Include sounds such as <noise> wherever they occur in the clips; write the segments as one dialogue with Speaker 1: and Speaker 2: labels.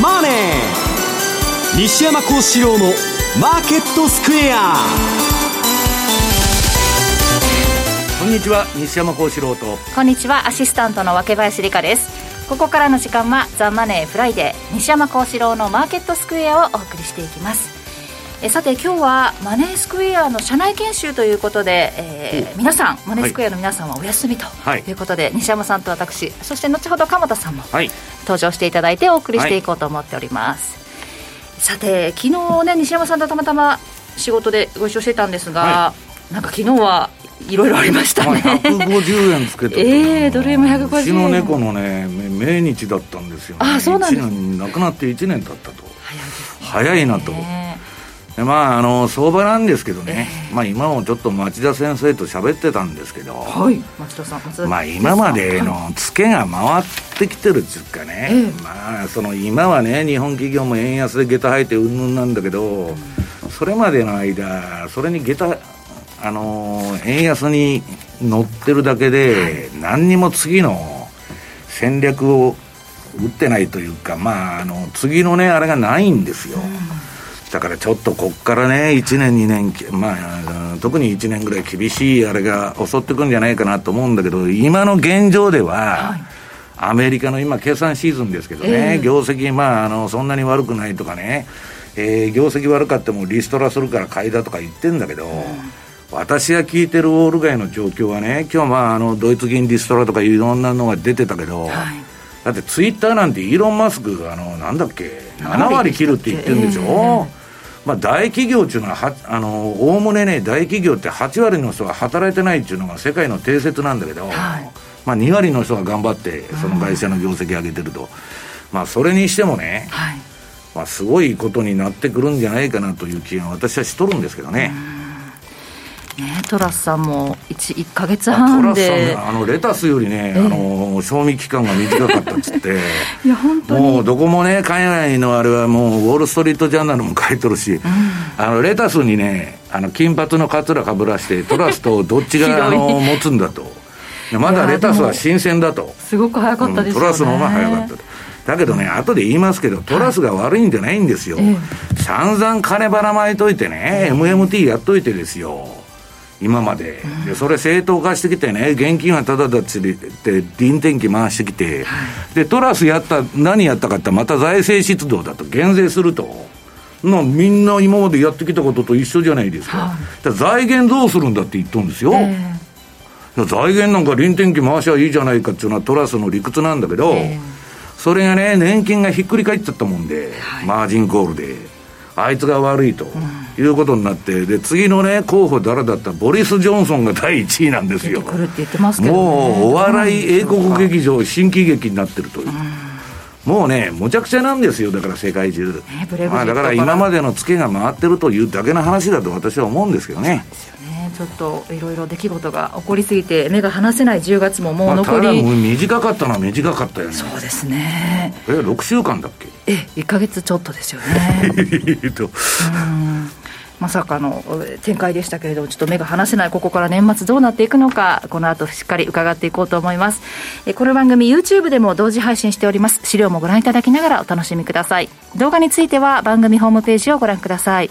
Speaker 1: マネー」西山孝四郎の「マーケットスクエア」
Speaker 2: こんにちは西山孝四郎と。
Speaker 3: こんにちはアシスタントの若林理香です。ここからの時間は「ザ・マネーフライデー西山孝四郎のマーケットスクエア」をお送りしていきますえさて今日はマネースクエアの社内研修ということで、えー、皆さんマネースクエアの皆さんはお休みとい。うことで、はい、西山さんと私そして後ほど鎌田さんも登場していただいてお送りしていこうと思っております、はい、さて昨日ね西山さんとたまたま仕事でご一緒してたんですが、はい、なんか昨日はいろいろありましたね、まあ、
Speaker 2: 150円つけて
Speaker 3: え <laughs> えー、ドル円も150円。う
Speaker 2: ちの猫のね命日だったんですよ、ね、
Speaker 3: あそうなんです。
Speaker 2: 亡くなって1年経ったと。早いなとまあ、あの相場なんですけどね、えー、まあ、今もちょっと町田先生と喋ってたんですけど、
Speaker 3: はい、町田さ
Speaker 2: んまあ、今までのツケが回ってきてるっていうかね、えー、まあ、その今はね、日本企業も円安で下駄履いてうんぬんなんだけど、うん、それまでの間、それに下駄、あの円安に乗ってるだけで、何にも次の戦略を打ってないというか、まあ、あの次のね、あれがないんですよ。うんだからちょっとこっからね、1年、2年、まあ、特に1年ぐらい厳しいあれが襲ってくるんじゃないかなと思うんだけど、今の現状では、はい、アメリカの今、決算シーズンですけどね、えー、業績、まああの、そんなに悪くないとかね、えー、業績悪かってもリストラするから買いだとか言ってんだけど、うん、私が聞いてるウォール街の状況はね、今日まああのドイツ銀リストラとかいろんなのが出てたけど、はい、だってツイッターなんてイーロン・マスクがあのなんだっけ、7割切るって言ってるんでしょ？えーまあ、大企業っていうのはあのおおむねね大企業って8割の人が働いてないっていうのが世界の定説なんだけど、はい、まあ、2割の人が頑張ってその会社の業績上げてると、うん、まあ、それにしてもね、はい、まあ、すごいことになってくるんじゃないかなという気が私はしとるんですけどね。
Speaker 3: うんね、トラスさんも 1, 1か月半でトラス
Speaker 2: さん、ね、あのレタスよりね、えー、あの賞味期間が短かったっつって。<laughs>
Speaker 3: いや本当
Speaker 2: に。もうどこもね海外のあれはもうウォール・ストリート・ジャーナルも書いてるし、うん、あのレタスにねあの金髪のカツラかぶらしてトラスと <laughs> どっちがあの持つんだと。まだレタスは新鮮だと。
Speaker 3: すごく早かったですよ、ね。うん、
Speaker 2: トラスの方が早かったと。だけどね、後で言いますけど、トラスが悪いんじゃないんですよ。はい、散々金ばらまいといてね、MMT やっといてですよ。今まで、でそれ正当化してきてね、現金はただだっつって臨転機回してきて、はい、でトラスやった、何やったかって、また財政出動だと、減税すると。のみんな今までやってきたことと一緒じゃないですか、はい、財源どうするんだって言っとるんですよ、えー、財源なんか臨転機回しゃいいじゃないかっていうのはトラスの理屈なんだけど、えー、それがね、年金がひっくり返っちゃったもんで、はい、マージンコールで。あいつが悪いと、いうことになって、で次のね、候補誰だった？ら、ボリス・ジョンソンが第1位なんですよ。もうお笑い英国劇場、新喜劇になってるという。もうね、むちゃくちゃなんですよ、だから世界中。ね、まあ、だから今までのツケが回ってるというだけの話だと私は思うんですけどね。
Speaker 3: ちょっといろいろ出来事が起こりすぎて目が離せない10月ももう残り、
Speaker 2: まあ、短かったのは短かったよね
Speaker 3: そうですね
Speaker 2: え6週間だっけ？
Speaker 3: え1か月ちょっとですよねうんまさかの展開でしたけれども、ちょっと目が離せない、ここから年末どうなっていくのか、この後しっかり伺っていこうと思います。えこの番組、YouTube でも同時配信しております。資料もご覧いただきながらお楽しみください。動画については番組ホームページをご覧ください。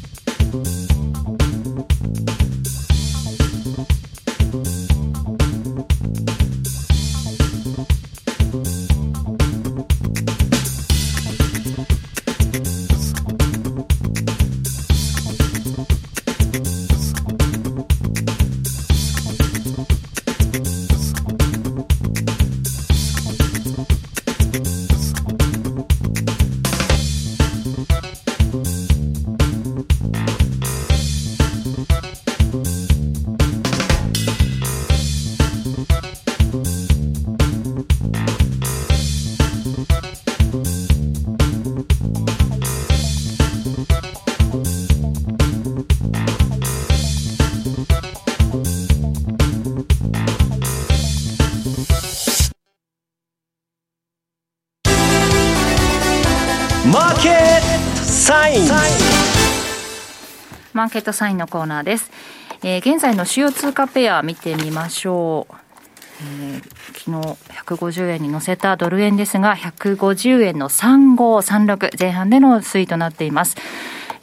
Speaker 1: マーケットサイン
Speaker 3: のコーナーです。えー、現在の主要通貨ペア見てみましょう。えー、昨日150円に乗せたドル円ですが、150円の3536前半での推移となっています。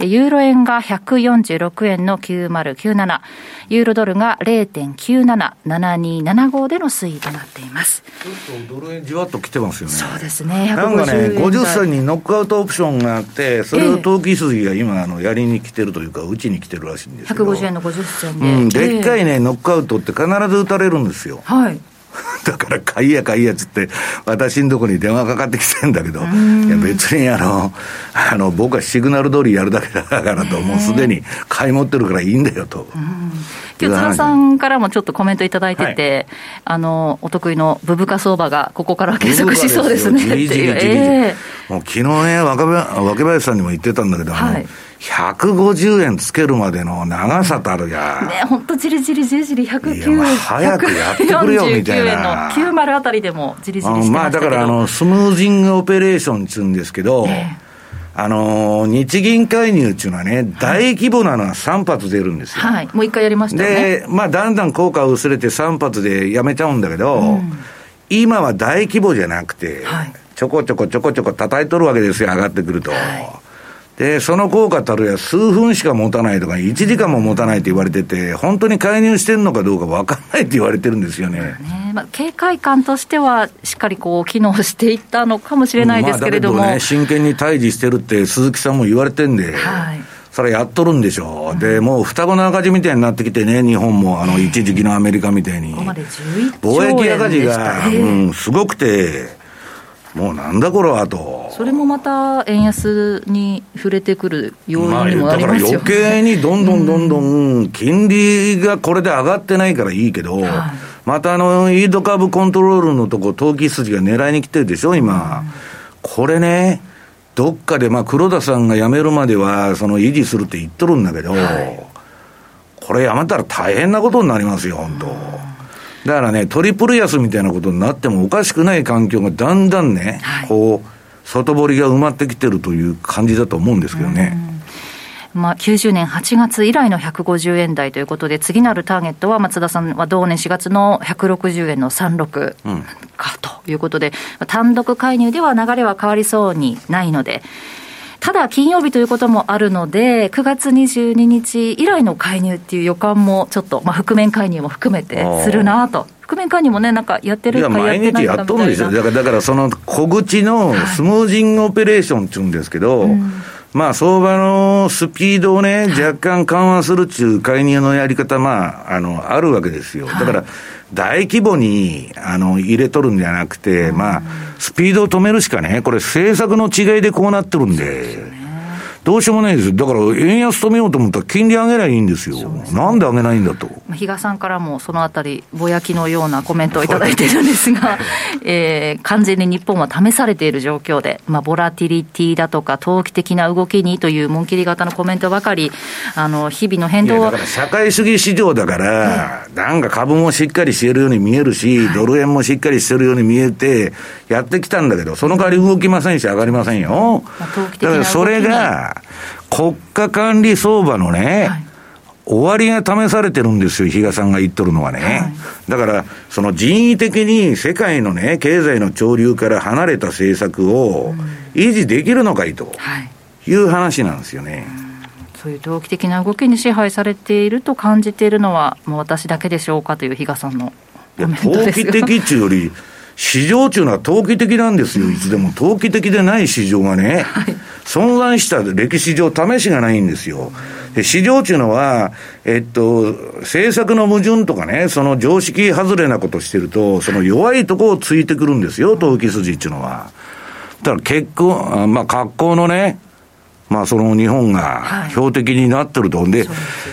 Speaker 3: ユーロ円が146円の9097、ユーロドルが0.977275での推移となっています。
Speaker 2: ちょっとドル円じわっと来てますよね。
Speaker 3: そうですね。
Speaker 2: なんかね、50歳にノックアウトオプションがあって、それを投機筋が今、あの、やりに来てるというか、打ちに来てるらしいんですけど。
Speaker 3: 150円の50銭で。
Speaker 2: うん、でっかいね、ノックアウトって必ず打たれるんですよ。
Speaker 3: はい。<laughs>
Speaker 2: だから買いや買いやつって、私のとこに電話かかってきてんだけど、いや別にあの、あの、僕はシグナル通りやるだけだからと、もうすでに買い持ってるからいいんだよと。
Speaker 3: 今日津田さんからもちょっとコメントいただいてて、はい、あの、お得意のブブカ相場がここから継続しそうですね。っていう。
Speaker 2: えー、もう昨日ね、若林さんにも言ってたんだけど、はい150円つけるまでの長さたるや。
Speaker 3: ね、本当じりじりじりじり109円。
Speaker 2: 早くやってくれよみたいな。
Speaker 3: 円の90あたりでもじりじりしてま
Speaker 2: まあだからあの、スムージングオペレーションっつうんですけど、あのー、日銀介入っていうのはね、大規模なのは3発出るんですよ。
Speaker 3: はい。もう一回やりましたね。
Speaker 2: で、まあ、だんだん効果薄れて3発でやめちゃうんだけど、うん、今は大規模じゃなくて、はい、ちょこちょこちょこちょこ叩いとるわけですよ、上がってくると。はいで、その効果たるや数分しか持たないとか、1時間も持たないと言われてて、本当に介入してるのかどうか分かんないって言われてるんですよね。ね
Speaker 3: まあ、警戒感としては、しっかりこう機能していったのかもしれないですけれども。まあ、
Speaker 2: ね、真剣に対峙してるって鈴木さんも言われてんで。はいそれやっとるんでしょう、うん、でもう双子の赤字みたいになってきてね、日本もあの一時期のアメリカみたいに、貿易赤字が、うん、すごくて、もうなんだこれはと。
Speaker 3: それもまた円安に触れてくる要因にもなりますよね、
Speaker 2: だから余計にどんどんどんどん、金利がこれで上がってないからいいけど、またあの、イード株コントロールのとこ、投機筋が狙いに来てるでしょ、今。これね、どっかで、まあ、黒田さんが辞めるまでは、その維持するって言っとるんだけど、これやめたら大変なことになりますよ、本当。だからね、トリプル安みたいなことになってもおかしくない環境がだんだんね、はい、こう、外堀が埋まってきてるという感じだと思うんですけどね。
Speaker 3: まあ、90年8月以来の150円台ということで、次なるターゲットは、松田さんは同年4月の160円の36かということで、うん、単独介入では流れは変わりそうにないので、ただ金曜日ということもあるので、9月22日以来の介入っていう予感もちょっと、まあ、覆面介入も含めてするなと。覆面介入もね、なんかやってるか
Speaker 2: や毎日やっとるんですよ。だから、だからその小口のスムージングオペレーションっていうんですけど、はいうんまあ、相場のスピードをね、若干緩和するっていう介入のやり方、まあ、あの、あるわけですよ。だから、大規模に、あの、入れとるんじゃなくて、まあ、スピードを止めるしかね、これ政策の違いでこうなってるんで、どうしようもないです。だから、円安止めようと思ったら、金利上げりゃいいんですよ、すね、なんで上げないんだと。
Speaker 3: 比嘉さんからもそのあたり、ぼやきのようなコメントをいただいてるんですが、<laughs> えー、完全に日本は試されている状況で、まあ、ボラティリティだとか、投機的な動きにという紋切り型のコメントばかり、あの日々の変動
Speaker 2: だから社会主義市場だから、なんか株もしっかりしてるように見えるし、ドル円もしっかりしてるように見えて、やってきたんだけど、その代わり動きませんし、上がりませんよ。だからそれが、国家管理相場のね、はい。終わりが試されてるんですよ、比嘉さんが言っとるのはね。はい、だから、その人為的に世界のね、経済の潮流から離れた政策を維持できるのかいとい。う話なんですよね。
Speaker 3: そういう投機的な動きに支配されていると感じているのは、もう私だけでしょうかという比嘉さんのコメントです
Speaker 2: 投機的っていうより、市場っていうのは投機的なんですよ、いつでも。投機的でない市場がね、はい、存在した歴史上、試しがないんですよ。で市場っていうのは、えっと、政策の矛盾とかね、その常識外れなことしてると、その弱いとこをついてくるんですよ、投機筋っていうのは。だから結構、まあ、格好のね、まあ、その日本が標的になってると。はい、で、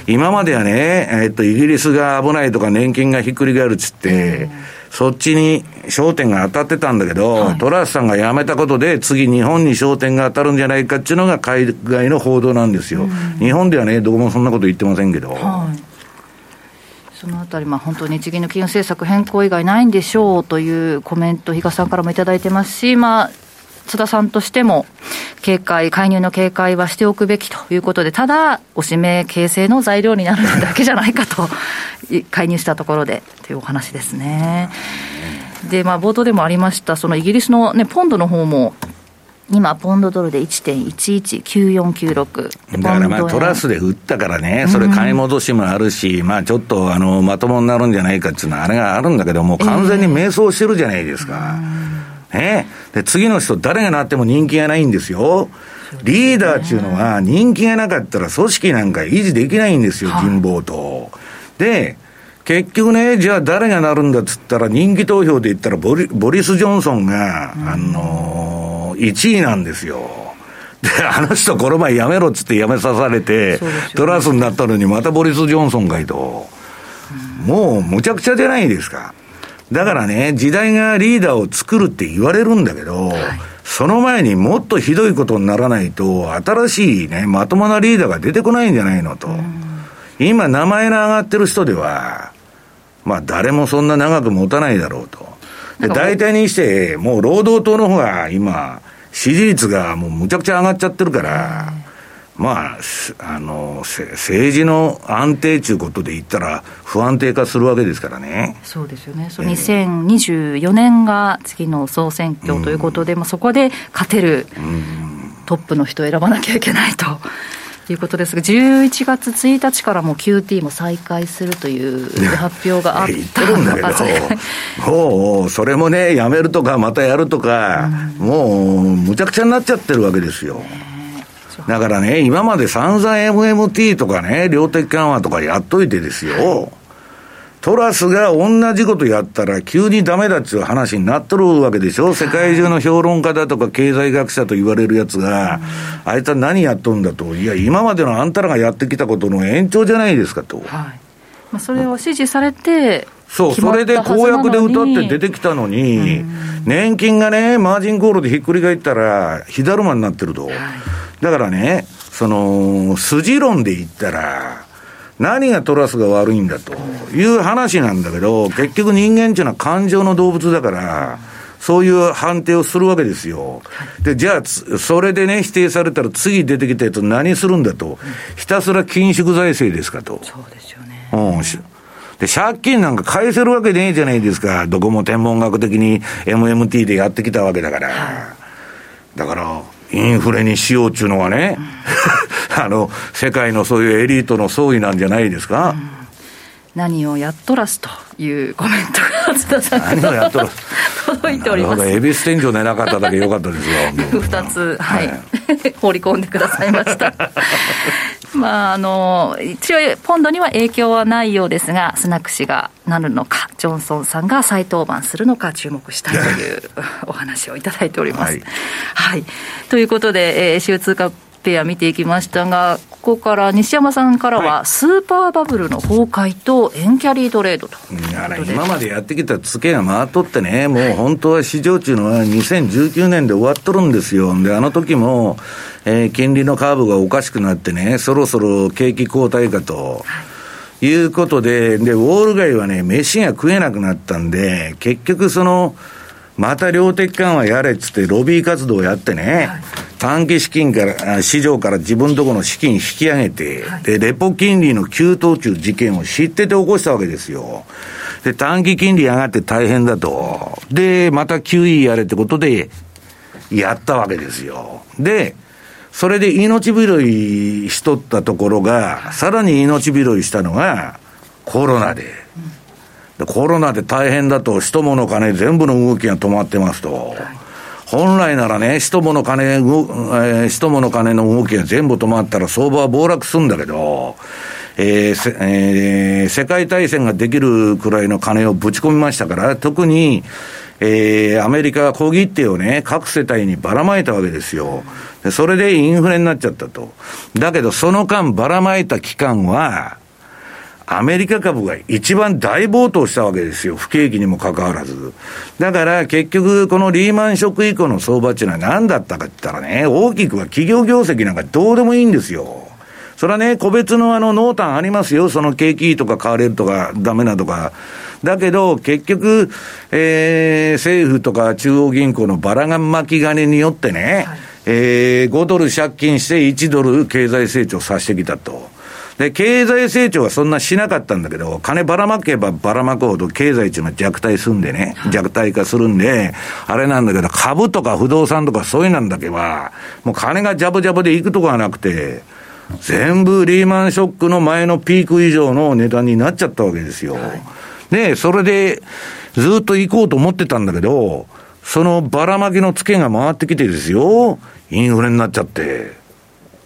Speaker 2: 今まではね、えっと、イギリスが危ないとか年金がひっくり返るっつって、そっちに焦点が当たってたんだけど、はい、トラスさんが辞めたことで、次日本に焦点が当たるんじゃないかっていうのが海外の報道なんですよ。うん、日本ではね、どこもそんなこと言ってませんけど。はい
Speaker 3: そのあたり、まあ、本当、日銀の金融政策変更以外ないんでしょうというコメント、比嘉さんからもいただいてますし、まあ、津田さんとしても、警戒、介入の警戒はしておくべきということで、ただ、おしめ形成の材料になるだけじゃないかと、<laughs> 介入したところでというお話ですね。で、まあ、冒頭でもありました、そのイギリスの、ね、ポンドの方も、今、ポンドドルで1.119496。
Speaker 2: だからまあ、トラスで売ったからね、それ買い戻しもあるし、うん、まあちょっとあのまともになるんじゃないかっていうのは、あれがあるんだけども、完全に迷走してるじゃないですか。えー、ね、で次の人、誰がなっても人気がないんですよ。リーダーっていうのは、人気がなかったら組織なんか維持できないんですよ、人望と。で、結局ね、じゃあ誰がなるんだっつったら、人気投票で言ったらボリ、ボリス・ジョンソンが、うん、あのー、1位なんですよ。で、あの人この前辞めろっつって辞めさされて、ね、トラスになったのにまたボリス・ジョンソンがいと、うん、もうむちゃくちゃじゃないですか。だからね、時代がリーダーを作るって言われるんだけど、はい、その前にもっとひどいことにならないと、新しいね、まともなリーダーが出てこないんじゃないのと。うん、今、名前の上がってる人では、まあ、誰もそんな長く持たないだろうと。で、大体にして、もう労働党の方が今、支持率がもうむちゃくちゃ上がっちゃってるから、まあ、あの、政治の安定ということで言ったら、不安定化するわけですからね。
Speaker 3: そうですよね。そ2024年が次の総選挙ということで、うん、まあ、そこで勝てるトップの人を選ばなきゃいけないと。いうことですが、11月1日からも QT も再開するという発表があった言ってるんだけ
Speaker 2: ど、<laughs> もう、それもね、やめるとか、またやるとか、うん、もう、むちゃくちゃになっちゃってるわけですよ。だからね、今まで散々 MMT とかね、量的緩和とかやっといてですよ。トラスが同じことやったら急にダメだっていう話になっとるわけでしょ世界中の評論家だとか経済学者と言われるやつが、あいつは何やっとるんだと。いや、今までのあんたらがやってきたことの延長じゃないですかと。はい。ま
Speaker 3: あ、それを指示されて、
Speaker 2: そう、それで公約で歌って出てきたのに、年金がね、マージンコールでひっくり返ったら、火だるまになってると。だからね、その、筋論で言ったら、何がトラスが悪いんだという話なんだけど、結局人間っていうのは感情の動物だから、そういう判定をするわけですよ。で、じゃあ、それでね、否定されたら次出てきたやつ何するんだと。ひたすら緊縮財政ですかと。
Speaker 3: そうですよね。
Speaker 2: うん。で、借金なんか返せるわけねえじゃないですか。どこも天文学的に MMT でやってきたわけだから。だから、インフレにしようっていうのはね、<laughs> あの、世界のそういうエリートの総意なんじゃないですか？うん。
Speaker 3: 何をやっとらすというコメントが津田さんから何をやっとらす？届いております。
Speaker 2: 恵比寿天井寝なかっただけよかったですよ
Speaker 3: 2 <laughs> つはい、はい、<laughs> 放り込んでくださいましたまあ、あの一応、ポンドには影響はないようですが、スナック氏がなるのか、ジョンソンさんが再登板するのか、注目したいという <laughs> お話をいただいております。はい、はい、ということで、えー、週通貨ペア見ていきましたが、ここから西山さんからは、スーパーバブルの崩壊と円キャリートレードと。
Speaker 2: 今までやってきたツケが回っとってね、もう本当は市場中のは2019年で終わっとるんですよ。で、あの時も、えー、金利のカーブがおかしくなってね、そろそろ景気後退かと。いうことで、で、ウォール街はね、飯が食えなくなったんで、結局その、また量的緩和やれっつってロビー活動をやってね、はい、短期資金から、市場から自分とこの資金引き上げて、はい、で、レポ金利の急騰中事件を知ってて起こしたわけですよ。で、短期金利上がって大変だと。で、また QE やれってことで、やったわけですよ。で、それで命拾いしとったところが、さらに命拾いしたのが、コロナで。でコロナで大変だと、人物金全部の動きが止まってますと。本来ならね、人物金、えー、人物金の動きが全部止まったら相場は暴落するんだけど、えーえー、世界大戦ができるくらいの金をぶち込みましたから、特に、えー、アメリカが小切手をね、各世帯にばらまいたわけですよ。でそれでインフレになっちゃったと。だけど、その間ばらまいた期間は、アメリカ株が一番大暴騰したわけですよ。不景気にもかかわらず。だから結局このリーマンショック以降の相場っていうのは何だったかって言ったらね、大きくは企業業績なんかどうでもいいんですよ。それはね、個別のあの濃淡ありますよ。その景気とか買われるとかダメなとか。だけど、結局、えー、政府とか中央銀行のばらが巻き金によってね、はい、えー、5ドル借金して1ドル経済成長させてきたと。で、経済成長はそんなしなかったんだけど、金ばらまけばばらまくほど経済っていうのは弱体すんでね、弱体化するんで、あれなんだけど、株とか不動産とかそういうなんだけは、もう金がジャブジャブで行くとこはなくて、全部リーマンショックの前のピーク以上の値段になっちゃったわけですよ。はい、で、それでずっと行こうと思ってたんだけど、そのばらまきのツケが回ってきてですよ、インフレになっちゃって。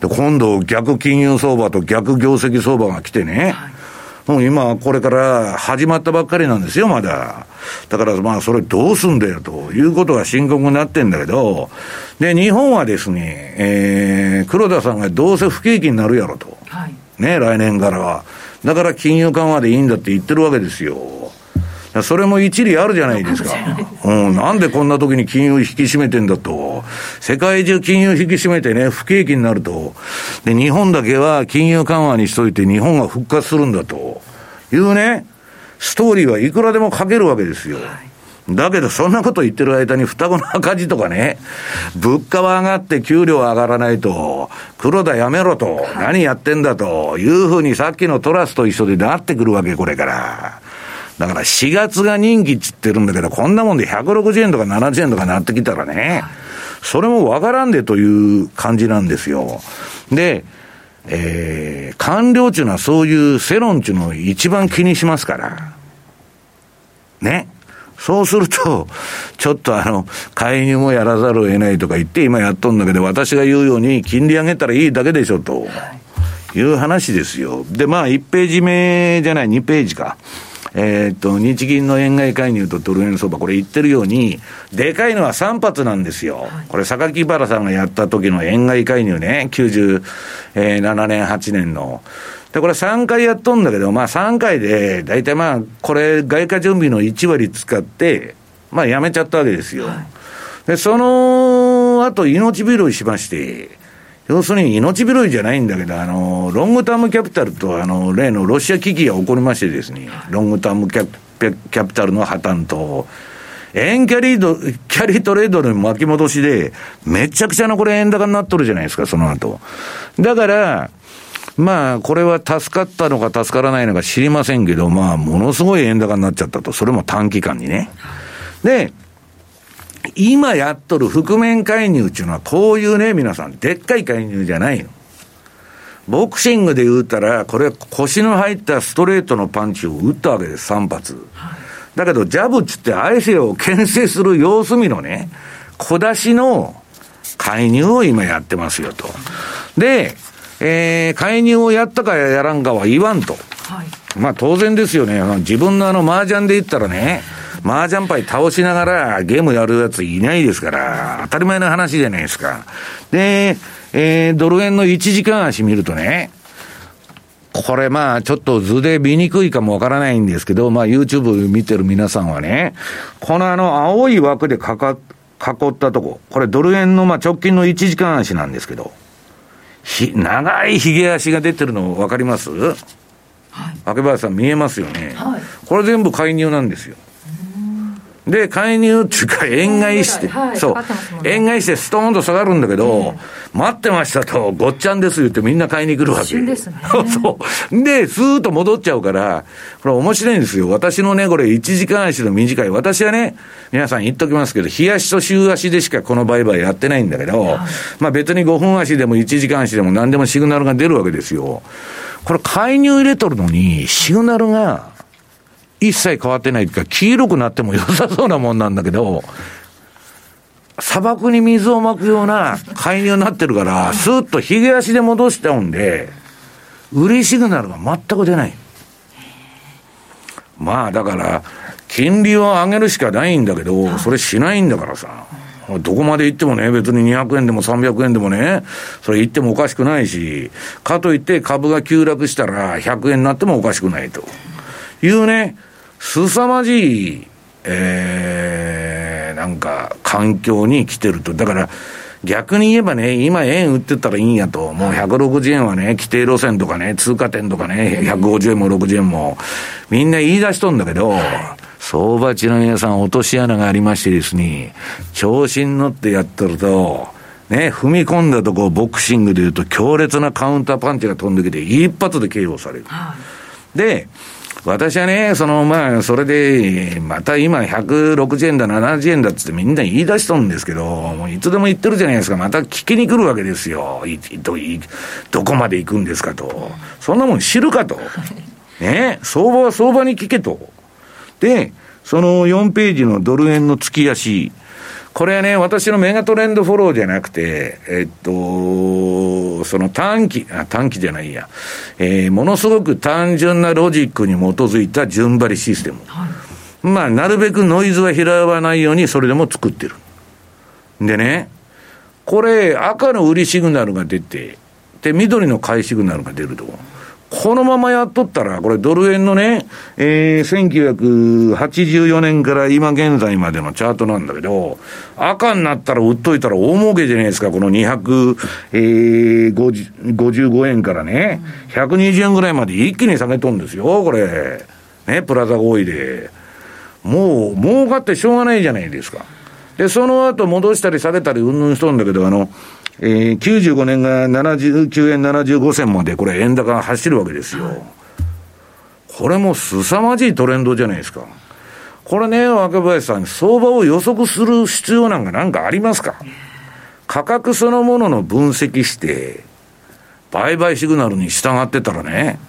Speaker 2: で、今度逆金融相場と逆業績相場が来てね、はい、もう今これから始まったばっかりなんですよ、まだ。だからまあそれどうすんだよということが深刻になってんだけど、で、日本はですね、えー、黒田さんがどうせ不景気になるやろと。はい、ね、来年からは。だから金融緩和でいいんだって言ってるわけですよ。それも一理あるじゃないですか。うん、なんでこんな時に金融引き締めてんだと。世界中金融引き締めてね、不景気になると。で、日本だけは金融緩和にしといて日本が復活するんだと。いうね、ストーリーはいくらでも書けるわけですよ。だけど、そんなこと言ってる間に双子の赤字とかね、物価は上がって給料は上がらないと、黒田やめろと、何やってんだというふうにさっきのトラスと一緒でなってくるわけ、これから。だから4月が任期っつってるんだけど、こんなもんで160円とか70円とかなってきたらね、それもわからんでという感じなんですよ。で、えー、官僚っていうのはそういう世論っていうのを一番気にしますから。ね。そうすると、ちょっとあの、介入もやらざるを得ないとか言って今やっとんだけど、私が言うように金利上げたらいいだけでしょと。いう話ですよ。で、まあ、1ページ目じゃない、2ページか。えー、っと、日銀の円買い介入とドル円相場、これ言ってるように、でかいのは3発なんですよ。これ、榊原さんがやった時の円買い介入ね、97年、8年の。で、これ3回やっとんだけど、まあ3回で、大体まあ、これ、外貨準備の1割使って、まあやめちゃったわけですよ。で、その後、命拾いしまして、要するに命拾いじゃないんだけど、あの、ロングタームキャピタルと、あの、例のロシア危機が起こりましてですね、ロングタームキャキャピタルの破綻と、円キャリード、キャリートレードの巻き戻しで、めちゃくちゃなこれ円高になっとるじゃないですか、その後。だから、まあ、これは助かったのか助からないのか知りませんけど、まあ、ものすごい円高になっちゃったと。それも短期間にね。で、今やっとる覆面介入っていうのはこういうね、皆さん、でっかい介入じゃないの。ボクシングで言うたら、これ腰の入ったストレートのパンチを打ったわけです、3発。だけど、ジャブっつって相手を牽制する様子見のね、小出しの介入を今やってますよと。で、えー、介入をやったかやらんかは言わんと。はい、まあ当然ですよね。自分のあの麻雀で言ったらね、麻雀牌倒しながらゲームやるやついないですから、当たり前の話じゃないですか。で、えー、ドル円の1時間足見るとね、これまあちょっと図で見にくいかもわからないんですけど、まあ YouTube 見てる皆さんはね、このあの青い枠でかか、囲ったとこ、これドル円のまあ直近の1時間足なんですけど、ひ、長い髭足が出てるの分かります？はい。明林さん見えますよね。はい。これ全部介入なんですよ。で、介入っていうか、円買いして、はい、そう、円買いしてストーンと下がるんだけど、待ってましたと、ごっちゃんです言ってみんな買いに来るわけ。
Speaker 3: ですね。<laughs>
Speaker 2: そう。で、スーッと戻っちゃうから、これ面白いんですよ。私のね、これ1時間足の短い。私はね、皆さん言っときますけど、日足と週足でしかこの売買やってないんだけど、まあ別に5分足でも1時間足でも何でもシグナルが出るわけですよ。これ介入入れとるのに、シグナルが、一切変わってないというか、黄色くなっても良さそうなもんなんだけど、砂漠に水をまくような介入になってるから、スーッと髭足で戻しちゃうんで、売りシグナルが全く出ない。まあだから、金利を上げるしかないんだけど、それしないんだからさ。どこまで行ってもね、別に200円でも300円でもね、それ行ってもおかしくないし、かといって株が急落したら100円になってもおかしくないというね、凄まじい、えー、なんか、環境に来てると。だから、逆に言えばね、今円売ってったらいいんやと。もう160円はね、規定路線とかね、通過点とかね、150円も60円も、みんな言い出しとんだけど、相場地の皆さん落とし穴がありましてですね、調子に乗ってやってると、ね、踏み込んだとこボクシングで言うと強烈なカウンターパンチが飛んできて、一発で KO される。はい、で、私はね、その、まあ、それで、また今160円だ、70円だっつってみんな言い出しとるんですけど、もういつでも言ってるじゃないですか。また聞きに来るわけですよ。いどどこまで行くんですかと。そんなもん知るかと。ね、相場は相場に聞けと。で、その4ページのドル円の月足。これはね、私のメガトレンドフォローじゃなくて、えっと、その短期、あ、短期じゃないや、えー、ものすごく単純なロジックに基づいた順張りシステム。はい、まあ、なるべくノイズは拾わないようにそれでも作ってる。でね、これ、赤の売りシグナルが出て、で、緑の買いシグナルが出ると。このままやっとったら、これドル円のね、えー、1984年から今現在までのチャートなんだけど、赤になったら売っといたら大儲けじゃないですか、この255円からね、120円ぐらいまで一気に下げとんですよ、これ。ね、プラザ合意で。もう、儲かってしょうがないじゃないですか。で、その後戻したり下げたりうんぬんしとんだけど、あの、えー、95年が79円75銭まで、これ円高が走るわけですよ。これも凄まじいトレンドじゃないですか。これね、若林さん、相場を予測する必要なんかなんかありますか？価格そのものの分析して、売買シグナルに従ってたらね、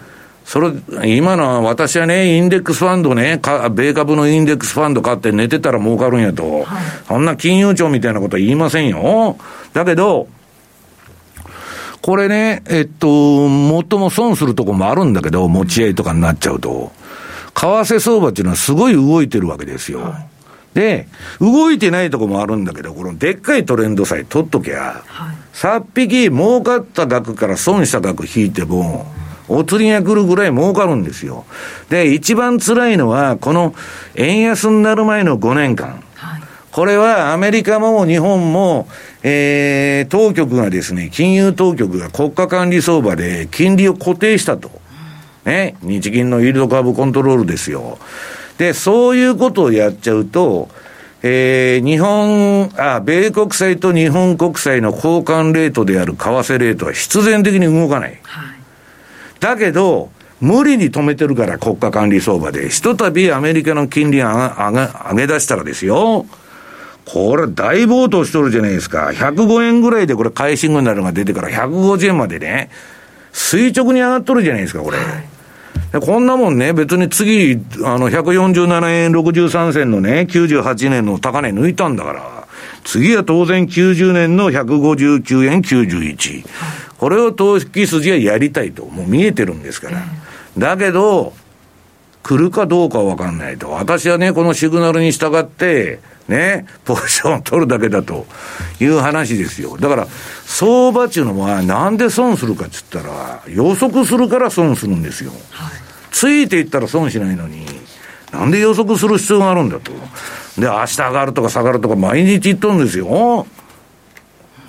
Speaker 2: それ、今の私はね、インデックスファンドね、か米株のインデックスファンド買って寝てたら儲かるんやと、はい、そんな金融庁みたいなことは言いませんよ。だけど、これね、えっと、最も損するとこもあるんだけど、持ち合いとかになっちゃうと、為替相場っていうのはすごい動いてるわけですよ。はい、で、動いてないとこもあるんだけど、このでっかいトレンドさえ取っときゃ、はい、さっぴき儲かった額から損した額引いても、お釣りが来るぐらい儲かるんですよ。で、一番辛いのは、この円安になる前の5年間。これはアメリカも日本も、えー、当局がですね、金融当局が国家管理相場で金利を固定したと。ね、日銀のイールドカーブコントロールですよ。で、そういうことをやっちゃうと、えー、日本、あ、米国債と日本国債の交換レートである為替レートは必然的に動かない。はい、だけど、無理に止めてるから国家管理相場で、ひとたびアメリカの金利上げ上げ出したらですよ、これ大暴騰しとるじゃないですか。105円ぐらいでこれ買いシグナルが出てから150円までね、垂直に上がっとるじゃないですか、これ。こんなもんね、別に次、あの、147円63銭のね、98年の高値抜いたんだから、次は当然90年の159円91。これを投機筋はやりたいと、もう見えてるんですから。だけど、来るかどうかはわかんないと。私はね、このシグナルに従って、ね、ポジションを取るだけだという話ですよ。だから、相場っていうのはなんで損するかっつったら、予測するから損するんですよ。はい、ついていったら損しないのに、なんで予測する必要があるんだと。で、明日上がるとか下がるとか毎日言っとるんですよ。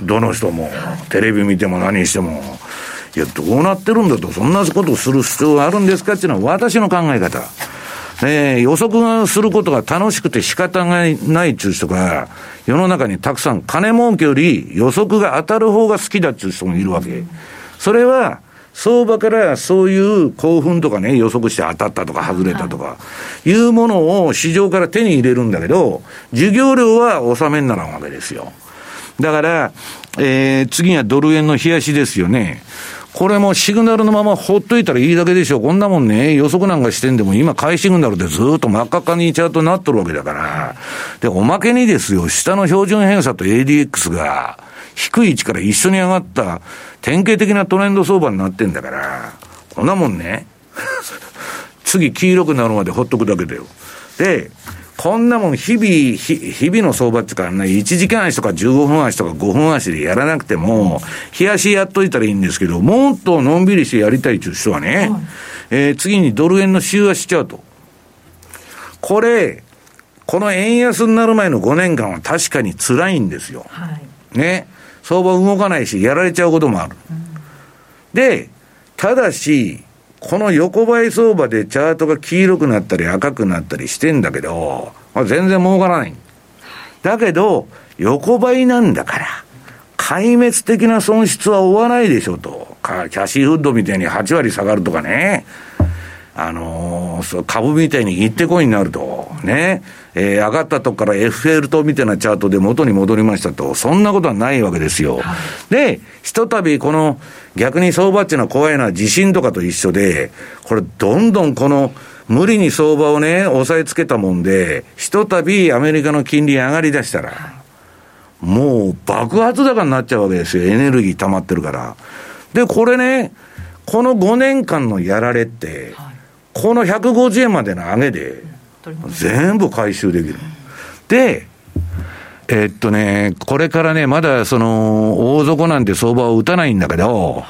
Speaker 2: どの人も、テレビ見ても何しても。いや、どうなってるんだと、そんなことをする必要があるんですかっていうのは私の考え方。えー、予測がすることが楽しくて仕方がないっていう人が、世の中にたくさん、金儲けより予測が当たる方が好きだっていう人もいるわけ。それは、相場からそういう興奮とかね、予測して当たったとか外れたとか、いうものを市場から手に入れるんだけど、授業料は納めにならんわけですよ。だから、えー、次はドル円の冷やしですよね。これもシグナルのままほっといたらいいだけでしょ。こんなもんね、予測なんかしてんでも、今、買いシグナルでずっと真っ赤っかにチャートになっとるわけだから。で、おまけにですよ、下の標準偏差と ADX が、低い位置から一緒に上がった典型的なトレンド相場になってんだから、こんなもんね、<laughs> 次黄色くなるまでほっとくだけだよ。で、こんなもん日々、日々の相場っていうかね、1時間足とか15分足とか5分足でやらなくても、冷やしやっといたらいいんですけど、もっとのんびりしてやりたいという人はね、はい、えー、次にドル円の週足チャート。これ、この円安になる前の5年間は確かに辛いんですよ。はい、ね。相場動かないし、やられちゃうこともある。で、ただし、この横ばい相場でチャートが黄色くなったり赤くなったりしてんだけど、まあ、全然儲からない。だけど、横ばいなんだから、壊滅的な損失は負わないでしょと。キャシーフッドみたいに8割下がるとかね。あのー、株みたいに行ってこいになると。ね。えー、上がったとこからエッフェル塔みたいなチャートで元に戻りましたと。そんなことはないわけですよ。はい、で、ひとたびこの逆に相場っていうのは怖いのは地震とかと一緒で、これどんどんこの無理に相場をね、押さえつけたもんで、ひとたびアメリカの金利上がり出したら、もう爆発高になっちゃうわけですよ。エネルギー溜まってるから。で、これね、この5年間のやられって、この150円までの上げで、全部回収できる。で、えっとね、これからね、まだその、大底なんて相場を打たないんだけど、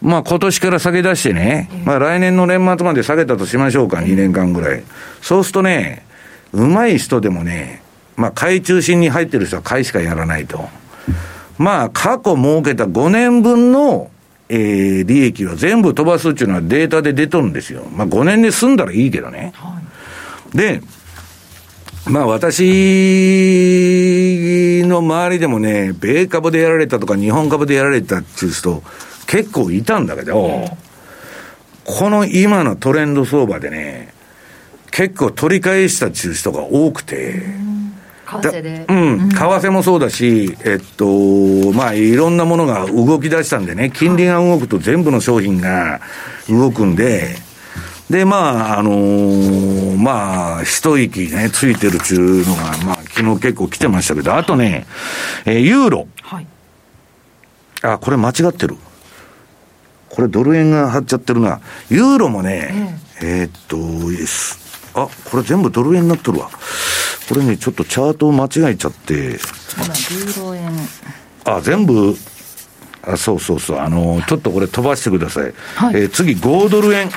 Speaker 2: まあ今年から下げ出してね、まあ来年の年末まで下げたとしましょうか、2年間ぐらい。そうするとね、うまい人でもね、まあ買い中心に入ってる人は買いしかやらないと。まあ過去儲けた5年分の、えー、利益は全部飛ばすっていうのはデータで出とるんですよ。まあ5年で済んだらいいけどね。はい、で、まあ私の周りでもね、米株でやられたとか日本株でやられたっていう人結構いたんだけど、この今のトレンド相場でね、結構取り返したっていう人が多くて、
Speaker 3: 為替で。
Speaker 2: うん、為替もそうだし、えっと、まあ、いろんなものが動き出したんでね、金利が動くと全部の商品が動くんで、で、まあ、あのー、まあ、一息ね、ついてるっていうのが、まあ、昨日結構来てましたけど、あとね、えー、ユーロ。はい。あ、これ間違ってる。これドル円が張っちゃってるな。ユーロもね、えー、えー、っと、あ、これ全部ドル円になっとるわ。これね、ちょっとチャートを間違えちゃって。ユ
Speaker 3: ーロ円。
Speaker 2: あ、全部、あ、そうそうそう。あの、ちょっとこれ飛ばしてください。はい、えー、次、5ドル円。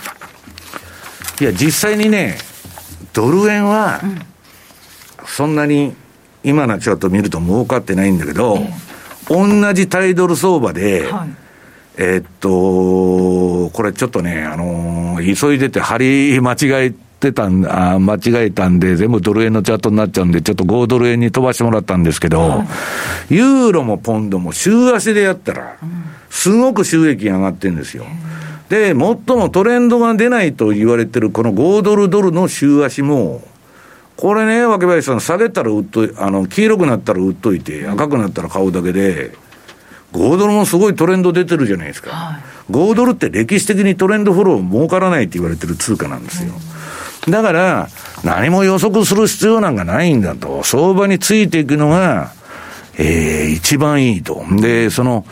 Speaker 2: いや、実際にね、ドル円は、そんなに今のチャート見ると儲かってないんだけど、同じタイドル相場で、はい、えっと、これちょっとね、あのー、急いでて張り間違えてたんあ、間違えたんで、全部ドル円のチャートになっちゃうんで、ちょっと5ドル円に飛ばしてもらったんですけど、はい、ユーロもポンドも週足でやったら、すごく収益が上がってるんですよ。で、最もトレンドが出ないと言われてるこの5ドルドルの週足も、これね、若林さん、下げたら売っとい、あの、黄色くなったら売っといて、赤くなったら買うだけで、5ドルもすごいトレンド出てるじゃないですか。はい、5ドルって歴史的にトレンドフォロー儲からないって言われてる通貨なんですよ。だから、何も予測する必要なんかないんだと。相場についていくのが、えー、一番いいと。で、その、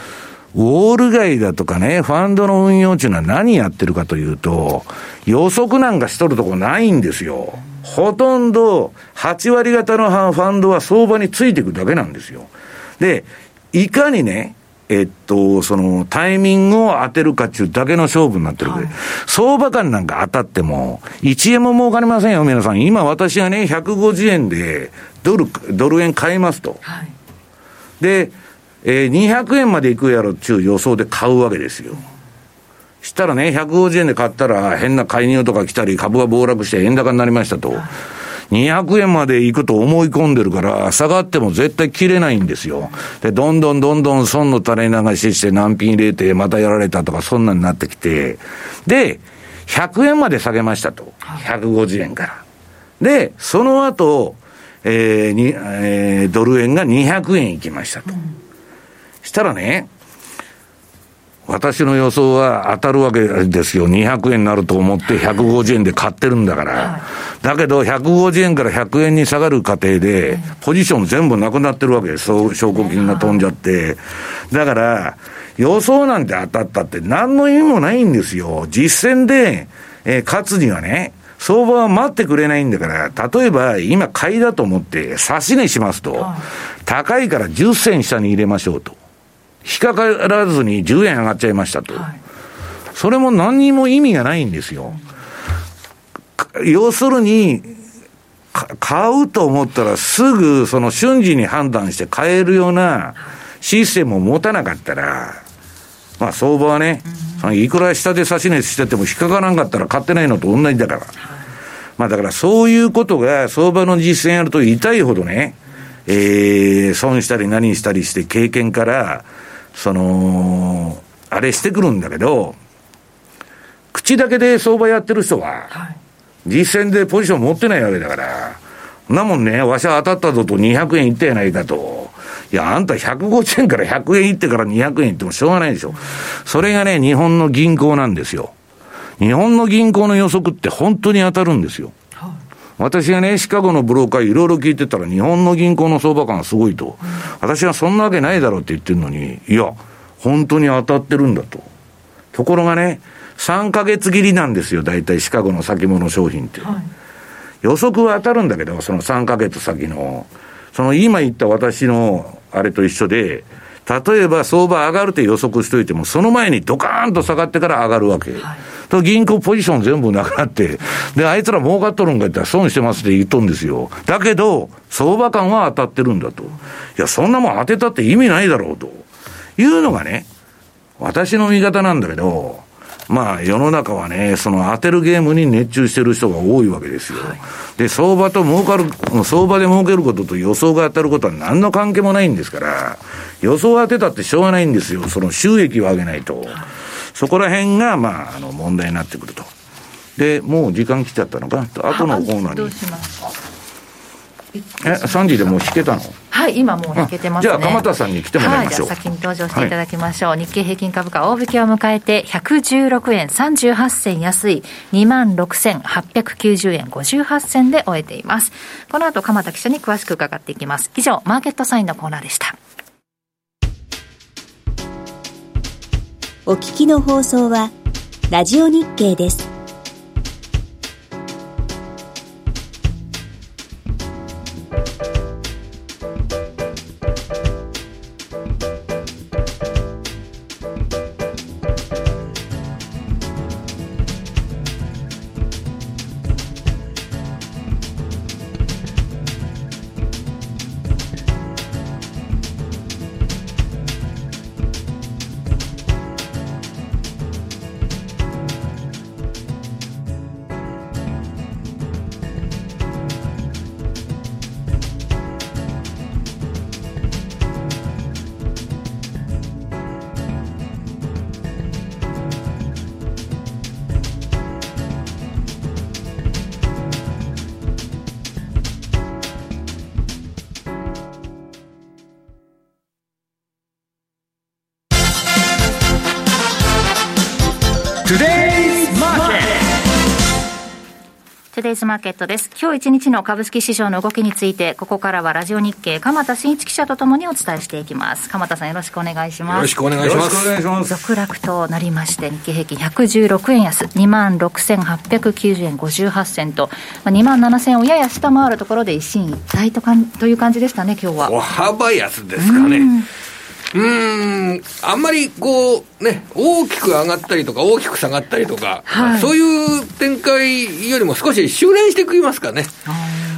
Speaker 2: ウォール街だとかね、ファンドの運用っていうのは何やってるかというと、予測なんかしとるとこないんですよ。ほとんど8割方のファンドは相場についていくだけなんですよ。で、いかにね、えっと、そのタイミングを当てるかっていうだけの勝負になってるわけで、はい、相場感なんか当たっても、1円も儲かりませんよ、皆さん。今私がね、150円でドル、ドル円買いますと。はい、で、えー、200円までいくやろっていう予想で買うわけですよ。したらね、150円で買ったら変な介入とか来たり、株が暴落して円高になりましたと。200円まで行くと思い込んでるから、下がっても絶対切れないんですよ。で、どんどんどんどん損の垂れ流しして難品入れてまたやられたとか、そんなになってきて、で、100円まで下げましたと。150円から。で、その後、えーにえー、ドル円が200円行きましたと。うんしたらね、私の予想は当たるわけですよ。200円になると思って150円で買ってるんだから。だけど、150円から100円に下がる過程で、ポジション全部なくなってるわけです。証拠金が飛んじゃって。だから、予想なんて当たったって何の意味もないんですよ。実践で、えー、勝つにはね、相場は待ってくれないんだから、例えば今買いだと思って差し値しますと、高いから10銭下に入れましょうと。引っかからずに10円上がっちゃいましたと。はい、それも何にも意味がないんですよ。要するに、買うと思ったらすぐその瞬時に判断して買えるようなシステムを持たなかったら、まあ相場はね、うん、いくら下で差し値してても引っかからんかったら買ってないのと同じだから。はい、まあだからそういうことが相場の実践やると痛いほどね、えー、損したり何したりして経験から、その、あれしてくるんだけど、口だけで相場やってる人は、実践でポジション持ってないわけだから、なもんね、わしは当たったぞと200円いったやないかと。いや、あんた150円から100円いってから200円いってもしょうがないでしょ。それがね、日本の銀行なんですよ。日本の銀行の予測って本当に当たるんですよ。私がね、シカゴのブローカーいろいろ聞いてたら、日本の銀行の相場感がすごいと。私はそんなわけないだろうって言ってるのに、いや、本当に当たってるんだと。ところがね、3ヶ月切りなんですよ、大体シカゴの先物商品って。はい、予測は当たるんだけど、その3ヶ月先の。その今言った私のあれと一緒で、例えば相場上がるって予測しといても、その前にドカーンと下がってから上がるわけ。はい、と銀行ポジション全部なくなって、で、あいつら儲かっとるんか言ったら損してますって言っとるんですよ。だけど、相場感は当たってるんだと。いや、そんなもん当てたって意味ないだろうと。いうのがね、私の見方なんだけど、まあ世の中はね、その当てるゲームに熱中してる人が多いわけですよ。はい、で、相場と儲かる、相場で儲けることと予想が当たることは何の関係もないんですから、予想当てたってしょうがないんですよ。その収益を上げないと。そこら辺が、まあ、あの、問題になってくると。で、もう時間来ちゃったのか後のコーナーに。え、3時でもう引けたの？
Speaker 3: はい、今もう引けてます、
Speaker 2: ね、じゃあ、鎌田さんに来てもらいましょう。
Speaker 3: はい、先に登場していただきましょう。はい、日経平均株価大引けを迎えて、116円38銭安い、26,890円58銭で終えています。この後、鎌田記者に詳しく伺っていきます。以上、マーケットサインのコーナーでした。
Speaker 4: お聞きの放送は、ラジオ日経です。
Speaker 3: デイズマーケットです。今日一日の株式市場の動きについて、ここからはラジオ日経、鎌田新一記者とともにお伝えしていきます。鎌田さんよろしくお願いします。よ
Speaker 5: ろしくお願いします。
Speaker 3: ます。続落となりまして、日経平均116円安、26,890円58銭と、まあ、2万7000円をやや下回るところで一進一退とかという感じでしたね、今日は。
Speaker 5: 小幅安ですかね。うん、あんまりこう、ね、大きく上がったりとか、大きく下がったりとか、はい、そういう展開よりも少し修練してくりますかね。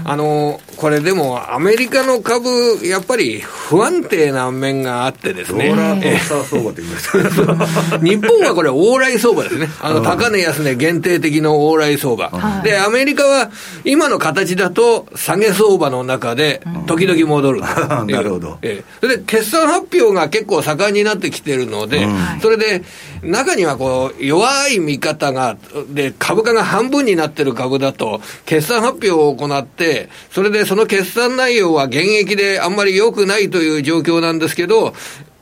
Speaker 5: あの、これでもアメリカの株、やっぱり不安定な面があってですね。日本はこれ往来相場ですね。あの、高値安値限定的の往来相場。で、アメリカは今の形だと下げ相場の中で時々戻る。<laughs>
Speaker 2: なるほど。
Speaker 5: えそれで決算発表が結構盛んになってきてるので、それで中にはこう弱い見方が、で、株価が半分になってる株だと、決算発表を行って、それでその決算内容は現役であんまり良くないという状況なんですけど、